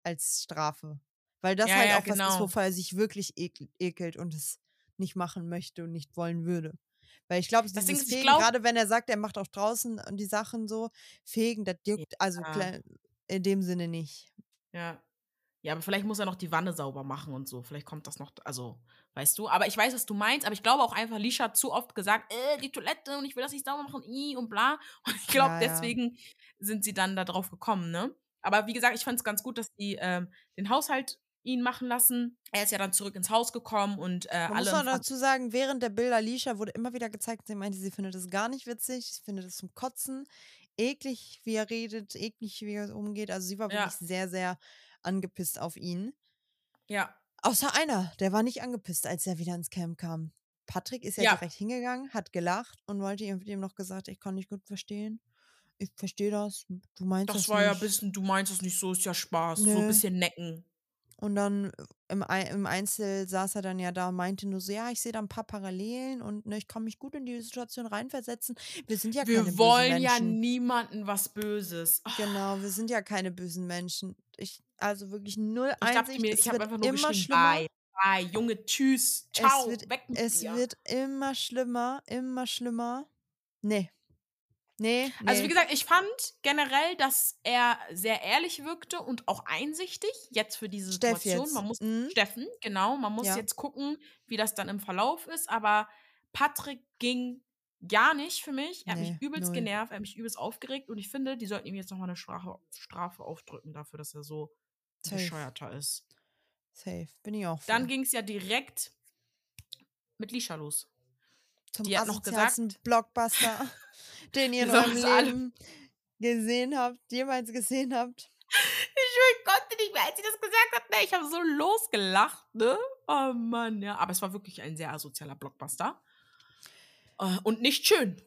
als Strafe. Weil das Ja, halt ja, auch was ist, genau. wovor er sich wirklich ekel, ekelt und es nicht machen möchte und nicht wollen würde. Weil ich glaube, dieses Fegen, glaub- gerade wenn er sagt, er macht auch draußen die Sachen so, Fegen, das juckt, also Ja. kle- in dem Sinne nicht. Ja. Ja, aber vielleicht muss er noch die Wanne sauber machen und so. Vielleicht kommt das noch, also, weißt du. Aber ich weiß, was du meinst. Aber ich glaube auch einfach, Lisha hat zu oft gesagt, äh, die Toilette und ich will das nicht sauber machen, i und bla. *laughs* Und ich glaube, Ja, ja. deswegen sind sie dann da drauf gekommen, ne? Aber wie gesagt, ich fand es ganz gut, dass die ähm, den Haushalt ihn machen lassen. Er ist ja dann zurück ins Haus gekommen und äh, Man alle. muss Fa- dazu sagen, während der Bilder Lisha wurde immer wieder gezeigt, sie meinte, sie findet das gar nicht witzig, sie findet es zum Kotzen, eklig, wie er redet, eklig, wie er umgeht. Also sie war Ja. wirklich sehr, sehr angepisst auf ihn. ja, Außer einer, der war nicht angepisst, als er wieder ins Camp kam. Patrick ist ja, Ja. direkt hingegangen, hat gelacht und wollte ihm, noch gesagt, ich kann nicht gut verstehen. Ich verstehe das. Du meinst das, das war ja ein nicht. bisschen, du meinst es nicht so, ist ja Spaß. So Nö. ein bisschen necken. Und dann äh, im, im Einzel saß er dann ja da und meinte nur so, ja, ich sehe da ein paar Parallelen und ne, ich kann mich gut in die Situation reinversetzen. Wir sind ja keine Wir bösen wollen ja Menschen. niemanden was Böses. Oh, Genau, wir sind ja keine bösen Menschen. Ich, also wirklich null ich dachte Einsicht. mir, es ich habe einfach nur immer geschrieben, schlimmer. bye, bye, Junge, tschüss, ciao, wird- weg mit Es dir. wird immer schlimmer, immer schlimmer. Nee. Nee. nee. Also wie gesagt, ich fand generell, dass er sehr ehrlich wirkte und auch einsichtig jetzt für diese Situation. Man muss Mhm. Steffen, genau, man muss Ja. jetzt gucken, wie das dann im Verlauf ist. Aber Patrick ging gar nicht für mich. Er hat Nee, mich übelst null. genervt, er hat mich übelst aufgeregt und ich finde, die sollten ihm jetzt nochmal eine Strafe, Strafe aufdrücken dafür, dass er so Safe. bescheuerter ist. Safe. Bin ich auch. Dann für. ging es ja direkt mit Lisha los. zum die hat noch gesagt- Blockbuster, den ihr in eurem Leben gesehen habt, jemals gesehen habt. Ich konnte nicht mehr, als sie das gesagt hat. Ne, ich habe so losgelacht, ne? Oh Mann, ja. Aber es war wirklich ein sehr asozialer Blockbuster. Äh, und nicht schön.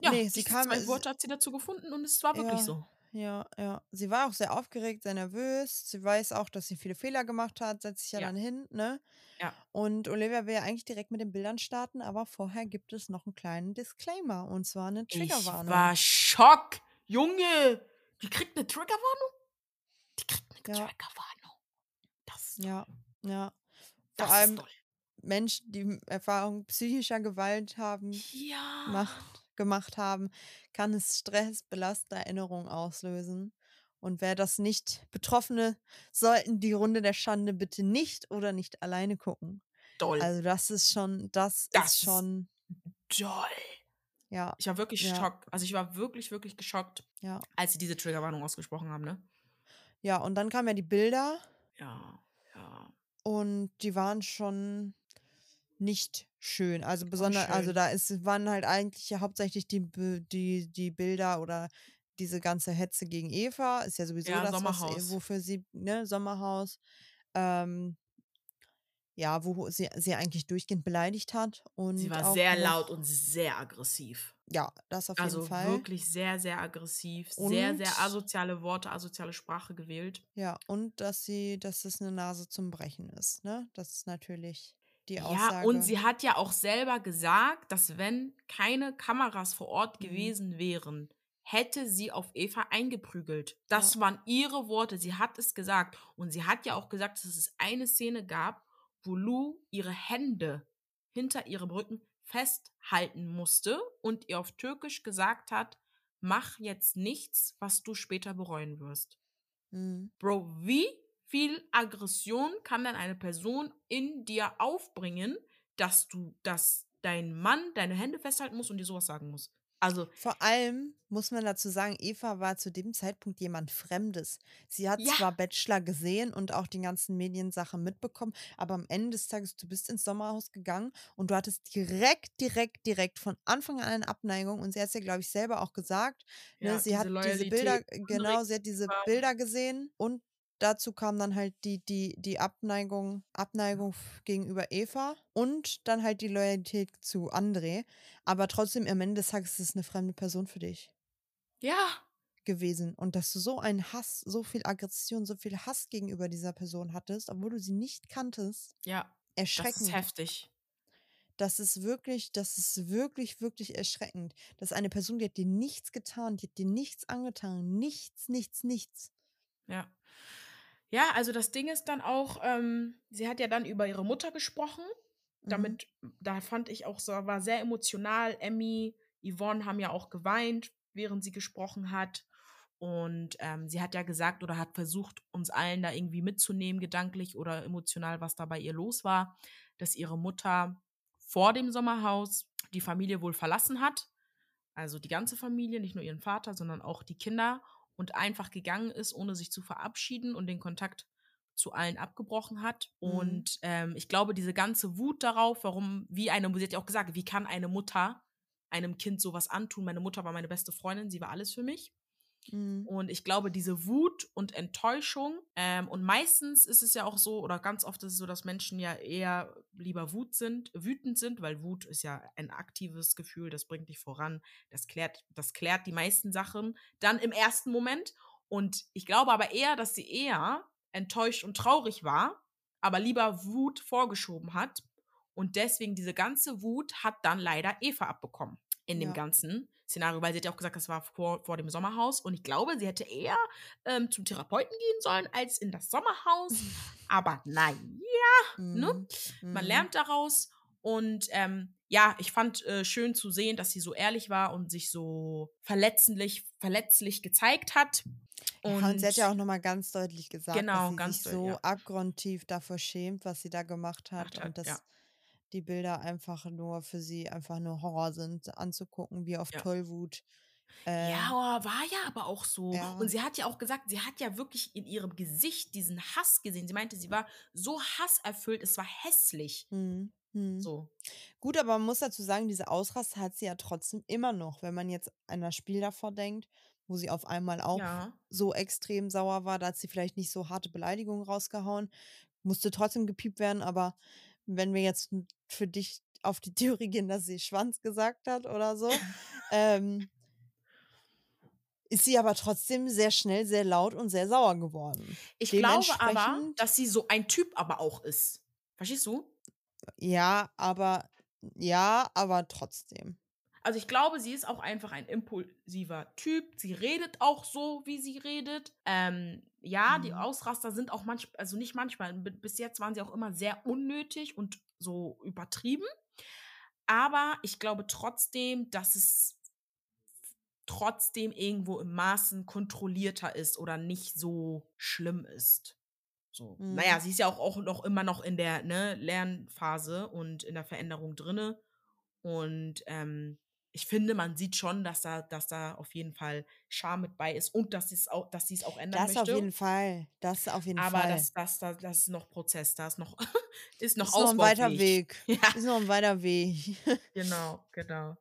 Ja, Nee, sie kam- zwei Worte hat sie dazu gefunden und es war wirklich Ja. so. Ja, ja. Sie war auch sehr aufgeregt, sehr nervös. Sie weiß auch, dass sie viele Fehler gemacht hat, setzt sich ja, Ja. dann hin, ne? Ja. Und Olivia will ja eigentlich direkt mit den Bildern starten, aber vorher gibt es noch einen kleinen Disclaimer und zwar eine Ich Triggerwarnung. war Schock. Junge, die kriegt eine Triggerwarnung? Die kriegt eine Ja. Triggerwarnung. Das, Ja, ja. das Vor allem ist toll. Menschen, die Erfahrung psychischer Gewalt haben, Ja. macht, gemacht haben, kann es stressbelastende Erinnerungen auslösen. Und wer das nicht, Betroffene sollten die Runde der Schande bitte nicht oder nicht alleine gucken. Toll. Also das ist schon, das, Das ist schon, toll. ja, Ich war wirklich Ja. schockt. Also ich war wirklich, wirklich geschockt, ja. als sie diese Triggerwarnung ausgesprochen haben, ne? Ja, und dann kamen ja die Bilder Ja, ja. und die waren schon nicht schön. Also besonders, also schön. da ist, waren halt eigentlich ja hauptsächlich die, die, die Bilder oder diese ganze Hetze gegen Eva, ist ja sowieso Ja, das, was, Sommerhaus. äh, wofür sie, ne, Sommerhaus, ähm, ja, wo sie, sie eigentlich durchgehend beleidigt hat. Und Sie war sehr noch- laut und sehr aggressiv. Ja, das auf Also jeden Fall. wirklich sehr, sehr aggressiv. Sehr, sehr Und- asoziale Worte, asoziale Sprache gewählt. Ja, und dass sie, dass es eine Nase zum Brechen ist, ne? Das ist natürlich die Ja, Aussage. und sie hat ja auch selber gesagt, dass wenn keine Kameras vor Ort Mhm. gewesen wären, hätte sie auf Eva eingeprügelt. Das waren ihre Worte. Sie hat es gesagt. Und sie hat ja auch gesagt, dass es eine Szene gab, wo Lou ihre Hände hinter ihrem Rücken festhalten musste und ihr auf Türkisch gesagt hat, mach jetzt nichts, was du später bereuen wirst. Mhm. Bro, wie viel Aggression kann dann eine Person in dir aufbringen, dass du, dass dein Mann deine Hände festhalten muss und dir sowas sagen muss. Also, Vor allem muss man dazu sagen, Eva war zu dem Zeitpunkt jemand Fremdes. Sie hat ja, zwar Bachelor gesehen und auch die ganzen Mediensachen mitbekommen, aber am Ende des Tages, du bist ins Sommerhaus gegangen und du hattest direkt, direkt, direkt von Anfang an eine Abneigung und sie hat es ja, glaube ich, selber auch gesagt. Ne? ja, Sie diese hat diese Bilder, genau, sie hat diese. Bilder gesehen und dazu kam dann halt die, die, die Abneigung, Abneigung gegenüber Eva und dann halt die Loyalität zu André. Aber trotzdem, am Ende des Tages ist es eine fremde Person für dich Ja, gewesen. Und dass du so einen Hass, so viel Aggression, so viel Hass gegenüber dieser Person hattest, obwohl du sie nicht kanntest, ja, das ist erschreckend. heftig. Das ist wirklich, das ist wirklich, wirklich erschreckend. Das ist eine Person, die hat dir nichts getan, die hat dir nichts angetan. Nichts, nichts, nichts. Ja. Ja, also das Ding ist dann auch, ähm, sie hat ja dann über ihre Mutter gesprochen. Mhm. Damit, da fand ich auch so, war sehr emotional. Emmy, Yvonne haben ja auch geweint, während sie gesprochen hat. Und ähm, sie hat ja gesagt oder hat versucht, uns allen da irgendwie mitzunehmen, gedanklich oder emotional, was da bei ihr los war, dass ihre Mutter vor dem Sommerhaus die Familie wohl verlassen hat. Also die ganze Familie, nicht nur ihren Vater, sondern auch die Kinder und einfach gegangen ist, ohne sich zu verabschieden und den Kontakt zu allen abgebrochen hat. Mhm. Und ähm, ich glaube, diese ganze Wut darauf, warum, wie eine, sie hat ja auch gesagt, wie kann eine Mutter einem Kind sowas antun? Meine Mutter war meine beste Freundin, sie war alles für mich. Mhm. Und ich glaube, diese Wut und Enttäuschung, ähm, und meistens ist es ja auch so, oder ganz oft ist es so, dass Menschen ja eher lieber Wut sind, wütend sind, weil Wut ist ja ein aktives Gefühl, das bringt dich voran, das klärt, das klärt die meisten Sachen dann im ersten Moment. Und ich glaube aber eher, dass sie eher enttäuscht und traurig war, aber lieber Wut vorgeschoben hat. Und deswegen diese ganze Wut hat dann leider Eva abbekommen in dem Ja. ganzen Szenario, weil sie hat ja auch gesagt, das war vor, vor dem Sommerhaus. Und ich glaube, sie hätte eher ähm, zum Therapeuten gehen sollen als in das Sommerhaus. *laughs* Aber nein, ne? Mhm. man Mhm. lernt daraus. Und ähm, ja, ich fand äh, schön zu sehen, dass sie so ehrlich war und sich so verletzlich, verletzlich gezeigt hat. Ja, und sie hat ja auch nochmal ganz deutlich gesagt, Genau, dass sie sich so ja. abgrundtief davor schämt, was sie da gemacht hat hat, und dass ja. Die Bilder einfach nur für sie einfach nur Horror sind, anzugucken, wie auf Ja. Tollwut. Ähm, ja, war ja aber auch so. ja. Und sie hat ja auch gesagt, sie hat ja wirklich in ihrem Gesicht diesen Hass gesehen. Sie meinte, sie war so hasserfüllt, es war hässlich. hm, hm. So. Gut, aber man muss dazu sagen, diese Ausraster hat sie ja trotzdem immer noch, wenn man jetzt an das Spiel davor denkt, wo sie auf einmal auch Ja. so extrem sauer war, da hat sie vielleicht nicht so harte Beleidigungen rausgehauen, musste trotzdem gepiept werden, aber wenn wir jetzt für dich auf die Theorie gehen, dass sie Schwanz gesagt hat oder so, *laughs* ähm, ist sie aber trotzdem sehr schnell, sehr laut und sehr sauer geworden. Ich glaube aber, dass sie so ein Typ aber auch ist. Verstehst du? Ja, aber ja, aber trotzdem. Also ich glaube, sie ist auch einfach ein impulsiver Typ. Sie redet auch so, wie sie redet. Ähm, ja, die Mhm. Ausraster sind auch manchmal, also nicht manchmal, bis jetzt waren sie auch immer sehr unnötig und so übertrieben. Aber ich glaube trotzdem, dass es trotzdem irgendwo im Maßen kontrollierter ist oder nicht so schlimm ist. So. Mhm. Naja, sie ist ja auch, auch noch immer noch in der ne, Lernphase und in der Veränderung drinne. Und ähm, ich finde, man sieht schon, dass da, dass da auf jeden Fall Charme mit bei ist und dass sie es auch, dass sie es auch ändern Das möchte. auf jeden Fall. Das auf jeden Aber Fall. das, das, das, das ist noch Prozess, da ist noch, *laughs* ist noch ist noch ein weiter. Weg. *laughs* Ja, Ist noch ein weiter Weg. *laughs* genau, genau.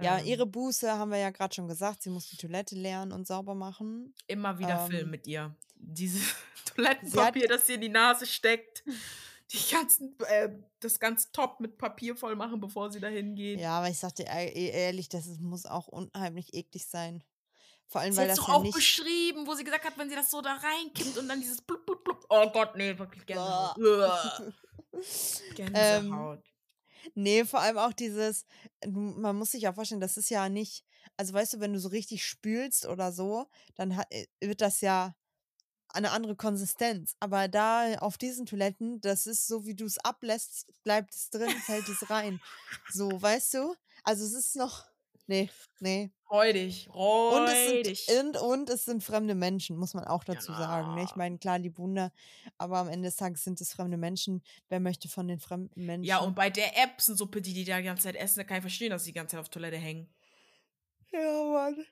Ja, Ähm, ihre Buße haben wir ja gerade schon gesagt. Sie muss die Toilette leeren und sauber machen. immer wieder ähm, Film mit ihr. Dieses Sie Toilettenpapier, das ihr in die Nase steckt. Die ganzen, äh, das ganze Top mit Papier voll machen, bevor sie dahin geht. Ja, aber ich sagte ehrlich, das muss auch unheimlich eklig sein. Vor allem, Sie weil das doch ja auch nicht. beschrieben, wo sie gesagt hat, wenn sie das so da reinkippt und dann dieses blub, blub, blub. Oh Gott, nee, wirklich Gänsehaut. Uah. *laughs* Gänsehaut. Nee, vor allem auch dieses, man muss sich ja vorstellen, das ist ja nicht, also weißt du, wenn du so richtig spülst oder so, dann hat, äh, wird das ja eine andere Konsistenz. Aber da auf diesen Toiletten, das ist so, wie du es ablässt, bleibt es drin, fällt es rein. So, weißt du? Also es ist noch, nee, nee. Freudig, Und es, freudig. sind, und, und es sind fremde Menschen, muss man auch dazu sagen. Ne? Ich Genau. meine, klar, die Wunder, aber am Ende des Tages sind es fremde Menschen. Wer möchte von den fremden Menschen? Ja, und bei der Erbsensuppe, die die da die ganze Zeit essen, da kann ich verstehen, dass sie die ganze Zeit auf Toilette hängen. Ja, Mann.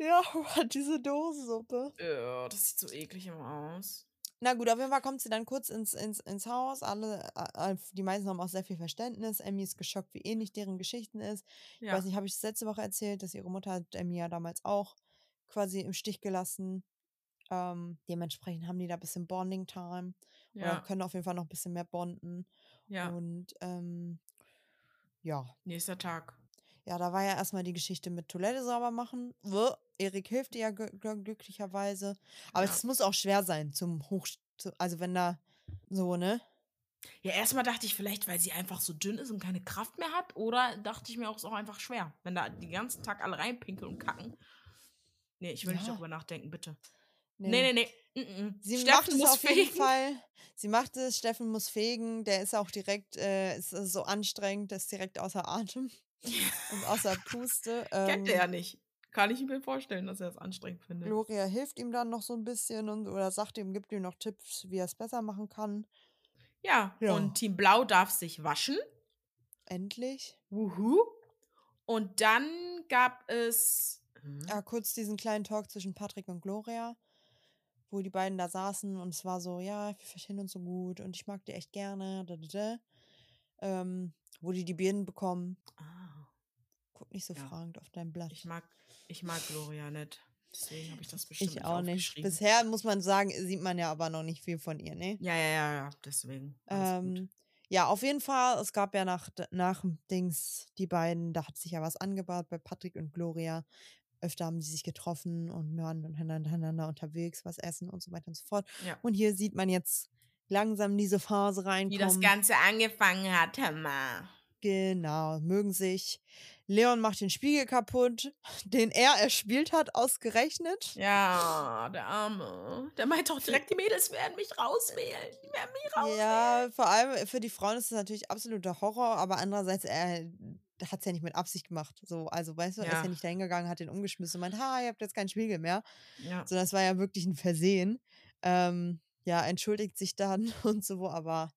Ja, *laughs* diese Dosensuppe. Ja, das sieht so eklig immer aus. Na gut, auf jeden Fall kommt sie dann kurz ins, ins, ins Haus. Alle, äh, äh, die meisten haben auch sehr viel Verständnis. Emmy ist geschockt, wie ähnlich deren Geschichten ist. Ich Ja. weiß nicht, habe ich es letzte Woche erzählt, dass ihre Mutter hat Emmy ja damals auch quasi im Stich gelassen. Ähm, dementsprechend haben die da ein bisschen Bonding-Time. Oder Ja. können auf jeden Fall noch ein bisschen mehr bonden. Ja. Und ähm, ja. Nächster Tag. Ja, da war ja erstmal die Geschichte mit Toilette sauber machen. Wuh, Erik hilft ihr ja gl gl glücklicherweise. Aber Ja. es muss auch schwer sein zum Hoch... Also wenn da so, ne? Ja, erstmal dachte ich vielleicht, weil sie einfach so dünn ist und keine Kraft mehr hat. Oder dachte ich mir auch, es ist auch einfach schwer. Wenn da den ganzen Tag alle reinpinkeln und kacken. Nee, ich will nicht Ja. darüber nachdenken, bitte. Nee, nee, nee. Mm-mm. Sie macht Steffen es muss auf jeden fegen. Fall. Sie macht es, Steffen muss fegen. Der ist auch direkt, äh, ist so anstrengend, der ist direkt außer Atem und außer Puste. *laughs* Kennt er Ähm, ja nicht. Kann ich mir vorstellen, dass er es anstrengend findet. Gloria hilft ihm dann noch so ein bisschen und oder sagt ihm, gibt ihm noch Tipps, wie er es besser machen kann. Ja, Ja. und Team Blau darf sich waschen. Endlich. Wuhu. Und dann gab es. Hm? Ja, kurz diesen kleinen Talk zwischen Patrick und Gloria, wo die beiden da saßen und es war so, ja, wir verstehen uns so gut und ich mag die echt gerne. Da, da, da. Ähm, wo die die Birnen bekommen. Ah, Guck nicht so Ja. fragend auf dein Blatt. ich mag, ich mag Gloria nicht. Deswegen habe ich das bestimmt Ich auch nicht. Bisher muss man sagen, sieht man ja aber noch nicht viel von ihr, ne? Ja, ja, ja, ja, deswegen. Ähm, ja, auf jeden Fall, es gab ja nach, nach dem Dings die beiden, da hat sich ja was angebaut bei Patrick und Gloria. Öfter haben sie sich getroffen und waren untereinander unterwegs, was essen und so weiter und so fort. Ja. Und hier sieht man jetzt langsam diese Phase Wie reinkommen. das Ganze angefangen hat, mal. Genau, mögen sich. Leon macht den Spiegel kaputt, *laughs* den er erspielt hat, ausgerechnet. Ja, der Arme. Der meint doch direkt, die Mädels werden mich rauswählen. Die werden mich rauswählen. Ja, vor allem für die Frauen ist es natürlich absoluter Horror, aber andererseits, er hat es ja nicht mit Absicht gemacht. So, also weißt du, er ist Ja. ja nicht dahingegangen, hat den umgeschmissen und meint, ha, ihr habt jetzt keinen Spiegel mehr. Ja. So, das war ja wirklich ein Versehen. Ähm, ja, entschuldigt sich dann *laughs* und so, aber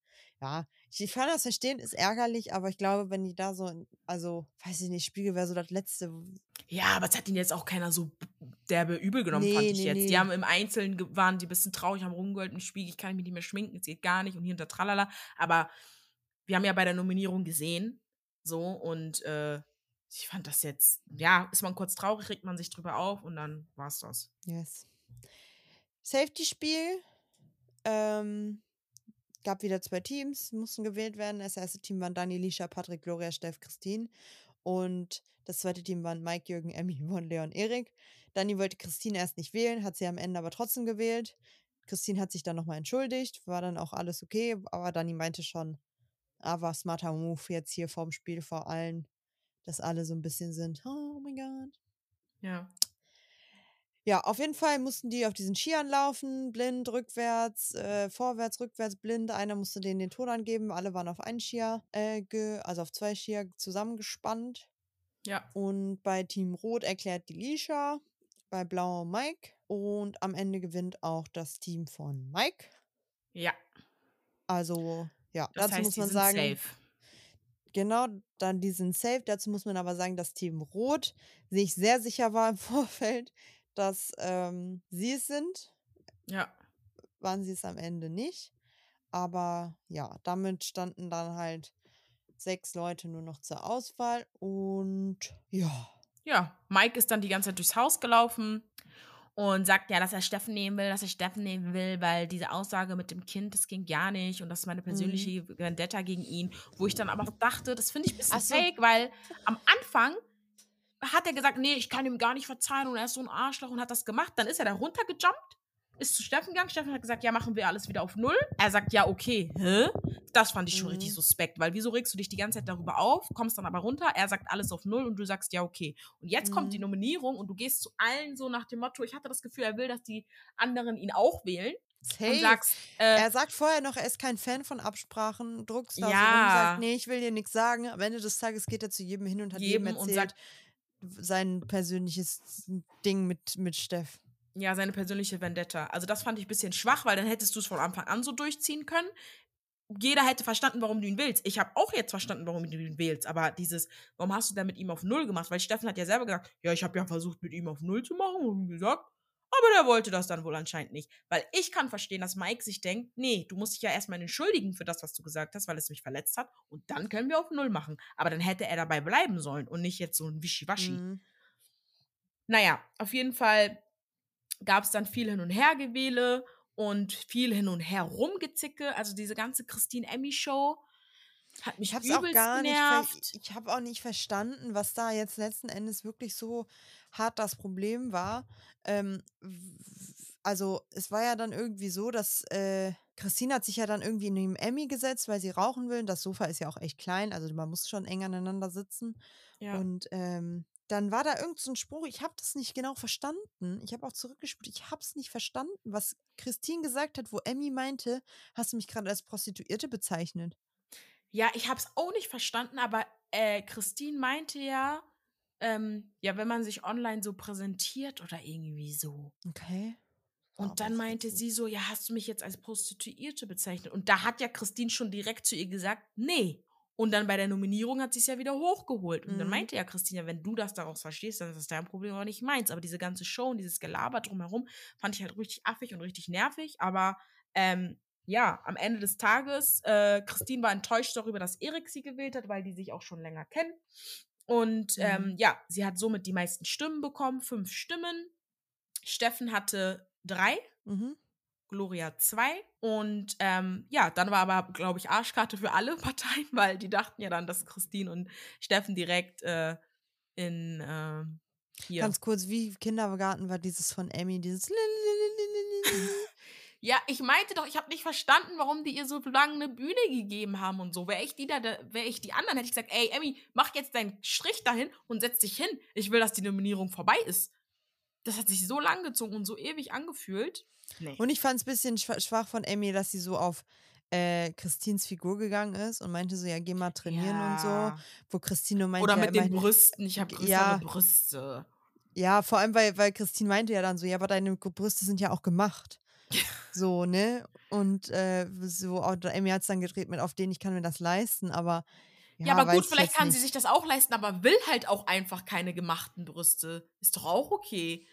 ja, ich, kann das verstehen, ist ärgerlich, aber ich glaube, wenn die da so, also, weiß ich nicht, Spiegel wäre so das Letzte. Ja, aber es hat ihn jetzt auch keiner so derbe übel genommen, Nee, fand ich nee, jetzt. nee. Die haben im Einzelnen waren die ein bisschen traurig, haben rumgeholt im Spiegel, ich kann mich nicht mehr schminken, es geht gar nicht und hier und da tralala. Aber wir haben ja bei der Nominierung gesehen, so, und äh, ich fand das jetzt, ja, ist man kurz traurig, regt man sich drüber auf und dann war's das. Yes. Safety-Spiel. Ähm, gab wieder zwei Teams, mussten gewählt werden. Das erste Team waren Dani, Lisha, Patrick, Gloria, Steff, Christine. Und das zweite Team waren Mike, Jürgen, *laughs* Emmy, Yvonne, Leon, Erik. Dani wollte Christine erst nicht wählen, hat sie am Ende aber trotzdem gewählt. Christine hat sich dann nochmal entschuldigt, war dann auch alles okay, aber Dani meinte schon, ah, war smarter Move jetzt hier vorm Spiel vor allen, dass alle so ein bisschen sind, oh mein Gott. Ja. Ja, auf jeden Fall mussten die auf diesen Skiern laufen, blind, rückwärts, äh, vorwärts, rückwärts, blind. Einer musste denen den Ton angeben. Alle waren auf einen Skier, äh, also auf zwei Skier zusammengespannt. Ja. Und bei Team Rot erklärt die Lisha, bei Blau Mike. Und am Ende gewinnt auch das Team von Mike. Ja. Also, ja, Das dazu heißt, muss die man sind sagen, safe. Genau, dann die sind safe. Dazu muss man aber sagen, dass Team Rot sich sehr sicher war im *laughs* Vorfeld, dass ähm, sie es sind. Ja. Waren sie es am Ende nicht. Aber ja, damit standen dann halt sechs Leute nur noch zur Auswahl. Und ja, Ja, Mike ist dann die ganze Zeit durchs Haus gelaufen und sagt ja, dass er Steffen nehmen will, dass er Steffen nehmen will, weil diese Aussage mit dem Kind, das ging gar nicht und das ist meine Mhm. persönliche Vendetta gegen ihn, wo ich dann aber dachte, das finde ich ein bisschen Ach so. fake, weil am Anfang hat er gesagt, nee, ich kann ihm gar nicht verzeihen und er ist so ein Arschloch und hat das gemacht. Dann ist er da runtergejumpt, ist zu Steffen gegangen. Steffen hat gesagt, ja, machen wir alles wieder auf Null. Er sagt, ja, okay, hä? Das fand ich schon Mhm. richtig suspekt, weil wieso regst du dich die ganze Zeit darüber auf, kommst dann aber runter, er sagt alles auf Null und du sagst, ja, okay. Und jetzt kommt die Mhm. Nominierung und du gehst zu allen so nach dem Motto, ich hatte das Gefühl, er will, dass die anderen ihn auch wählen. Und safe. sagst, äh, er sagt vorher noch, er ist kein Fan von Absprachen, druckst da so rum, Ja. sagt, nee, ich will dir nichts sagen. Am Ende des Tages geht er zu jedem hin und hat jedem, jedem und erzählt, sagt, sein persönliches Ding mit, mit Steff. Ja, seine persönliche Vendetta. Also das fand ich ein bisschen schwach, weil dann hättest du es von Anfang an so durchziehen können. Jeder hätte verstanden, warum du ihn willst. Ich habe auch jetzt verstanden, warum du ihn willst. Aber dieses, warum hast du da mit ihm auf Null gemacht? Weil Steffen hat ja selber gesagt, ja, ich habe ja versucht, mit ihm auf Null zu machen und gesagt, aber der wollte das dann wohl anscheinend nicht. Weil ich kann verstehen, dass Mike sich denkt, nee, du musst dich ja erstmal entschuldigen für das, was du gesagt hast, weil es mich verletzt hat. Und dann können wir auf Null machen. Aber dann hätte er dabei bleiben sollen und nicht jetzt so ein Wischiwaschi. Mhm. Naja, auf jeden Fall gab es dann viel Hin- und Hergewähle und viel Hin- und Her rumgezicke. Also diese ganze Christine Emmy Show hat mich Ich habe es auch gar nicht. Ich habe auch nicht verstanden, was da jetzt letzten Endes wirklich so hart das Problem war. Ähm, also es war ja dann irgendwie so, dass äh, Christine hat sich ja dann irgendwie in dem Emmy gesetzt, weil sie rauchen will. Das Sofa ist ja auch echt klein, also man muss schon eng aneinander sitzen. Ja. Und ähm, dann war da irgend so ein Spruch, ich habe das nicht genau verstanden. Ich habe auch zurückgespult, ich habe es nicht verstanden, was Christine gesagt hat, wo Emmy meinte, hast du mich gerade als Prostituierte bezeichnet. Ja, ich habe es auch nicht verstanden, aber äh, Christine meinte ja, ähm, ja, wenn man sich online so präsentiert oder irgendwie so. Okay. Und dann meinte sie so, ja, hast du mich jetzt als Prostituierte bezeichnet? Und da hat ja Christine schon direkt zu ihr gesagt, nee. Und dann bei der Nominierung hat sie es ja wieder hochgeholt. Und dann Mhm. meinte ja Christine, wenn du das daraus verstehst, dann ist das dein Problem, aber nicht meins. Aber diese ganze Show und dieses Gelaber drumherum fand ich halt richtig affig und richtig nervig. Aber ähm, ja, am Ende des Tages, äh, Christine war enttäuscht darüber, dass Erik sie gewählt hat, weil die sich auch schon länger kennen. Und Mhm. ähm, ja, sie hat somit die meisten Stimmen bekommen, fünf Stimmen. Steffen hatte drei, Mhm. Gloria zwei. Und ähm, ja, dann war aber, glaube ich, Arschkarte für alle *laughs* Parteien, weil die dachten ja dann, dass Christine und Steffen direkt äh, in ähm, hier. Ganz kurz, wie Kindergarten war dieses von Emmy, dieses *laughs* *laughs* Ja, ich meinte doch, ich habe nicht verstanden, warum die ihr so lange eine Bühne gegeben haben und so. Wäre ich die da, wäre ich die anderen, hätte ich gesagt, ey, Emmy, mach jetzt deinen Strich dahin und setz dich hin. Ich will, dass die Nominierung vorbei ist. Das hat sich so lang gezogen und so ewig angefühlt. Nee. Und ich fand es ein bisschen schwa- schwach von Emmy, dass sie so auf äh, Christines Figur gegangen ist und meinte so, ja, geh mal trainieren und so. Ja. Wo Christine meinte, Oder ja, mit den meine- Brüsten. Ich habe größere Ja. Brüste. Ja, vor allem, weil, weil Christine meinte ja dann so, ja, aber deine Brüste sind ja auch gemacht. *laughs* so, ne? Und äh, so, auch Emmy hat es dann gedreht mit, auf denen ich kann mir das leisten, aber. Ja, aber weiß gut, ich vielleicht kann nicht. sie sich das auch leisten, aber will halt auch einfach keine gemachten Brüste. Ist doch auch okay.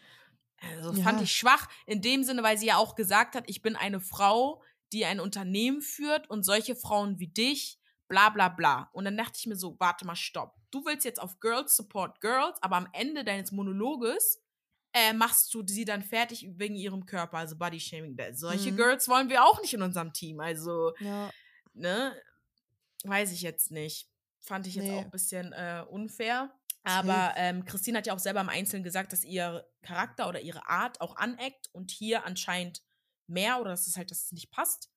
Also fand Ja. ich schwach in dem Sinne, weil sie ja auch gesagt hat, ich bin eine Frau, die ein Unternehmen führt und solche Frauen wie dich, bla bla bla. Und dann dachte ich mir so, warte mal, stopp. Du willst jetzt auf Girls Support Girls, aber am Ende deines Monologes äh, machst du sie dann fertig wegen ihrem Körper, also Body Shaming. Solche Mhm. Girls wollen wir auch nicht in unserem Team. Also Ja, ne, weiß ich jetzt nicht. Fand ich jetzt Nee. auch ein bisschen äh, unfair. Aber ähm, Christine hat ja auch selber im Einzelnen gesagt, dass ihr Charakter oder ihre Art auch aneckt und hier anscheinend mehr oder dass es halt, dass es nicht passt.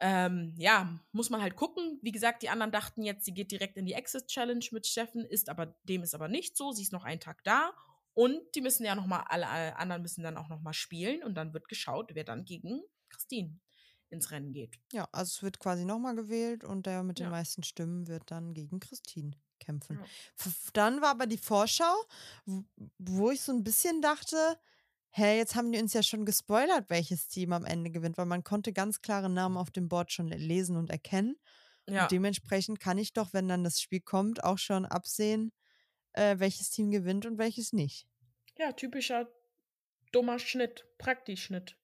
Ähm, ja, muss man halt gucken. Wie gesagt, die anderen dachten jetzt, sie geht direkt in die Exit Challenge mit Steffen, ist aber dem ist aber nicht so. Sie ist noch einen Tag da und die müssen ja noch mal alle, alle anderen müssen dann auch noch mal spielen und dann wird geschaut, wer dann gegen Christine ins Rennen geht. ja, also es wird quasi nochmal gewählt und der mit den Ja. meisten Stimmen wird dann gegen Christine kämpfen. Ja. Dann war aber die Vorschau, wo ich so ein bisschen dachte, hä, jetzt haben die uns ja schon gespoilert, welches Team am Ende gewinnt, weil man konnte ganz klare Namen auf dem Board schon lesen und erkennen. Ja. Und dementsprechend kann ich doch, wenn dann das Spiel kommt, auch schon absehen, äh, welches Team gewinnt und welches nicht. Ja, typischer dummer Schnitt, Prakti-Schnitt.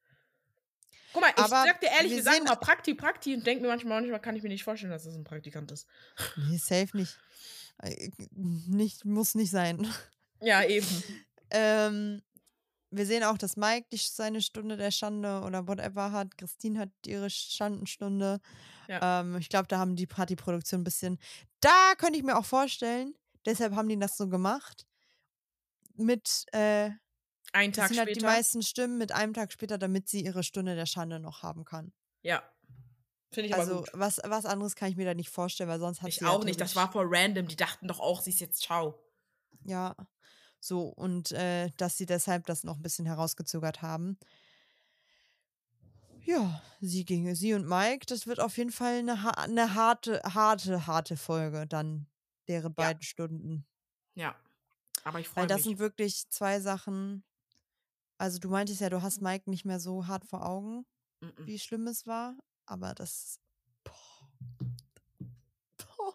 Guck mal, ich Aber sag dir ehrlich, wir sagen mal Prakti, Prakti und denke mir manchmal, manchmal kann ich mir nicht vorstellen, dass das ein Praktikant ist. Nee, safe nicht. Äh, nicht muss nicht sein. Ja, eben. *laughs* Ähm, wir sehen auch, dass Mike die, seine Stunde der Schande oder whatever hat. Christine hat ihre Schandenstunde. Ja. Ähm, ich glaube, da haben die Partyproduktion ein bisschen. Da könnte ich mir auch vorstellen, deshalb haben die das so gemacht. Mit, äh, Einen Tag Christine hat die später. meisten Stimmen mit einem Tag später, damit sie ihre Stunde der Schande noch haben kann. ja. Finde ich aber Also gut. was, was anderes kann ich mir da nicht vorstellen, weil sonst hat Ich sie ja auch nicht. Das war voll random. Die dachten doch auch, sie ist jetzt ciao. Ja, so und äh, dass sie deshalb das noch ein bisschen herausgezögert haben. Ja, sie ging, sie und Mike, das wird auf jeden Fall eine, eine harte, harte, harte Folge dann, deren Ja. beiden Stunden. Ja. Aber ich freue Weil das mich. sind wirklich zwei Sachen. Also du meintest ja, du hast Mike nicht mehr so hart vor Augen, Mm-mm. wie schlimm es war. Aber das. Boah. *laughs* Boah.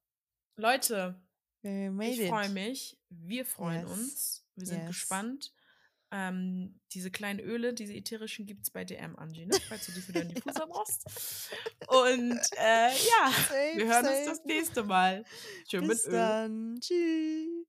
Leute, ich freue mich. Wir freuen Yes. uns. Wir sind Yes. gespannt. Ähm, diese kleinen Öle, diese ätherischen, gibt es bei DM, Angie, ne? falls du die für deinen Diffuser brauchst. Und äh, ja, Safe, wir hören safe. uns das nächste Mal. Schön Bis mit Öl. dann. Tschüss.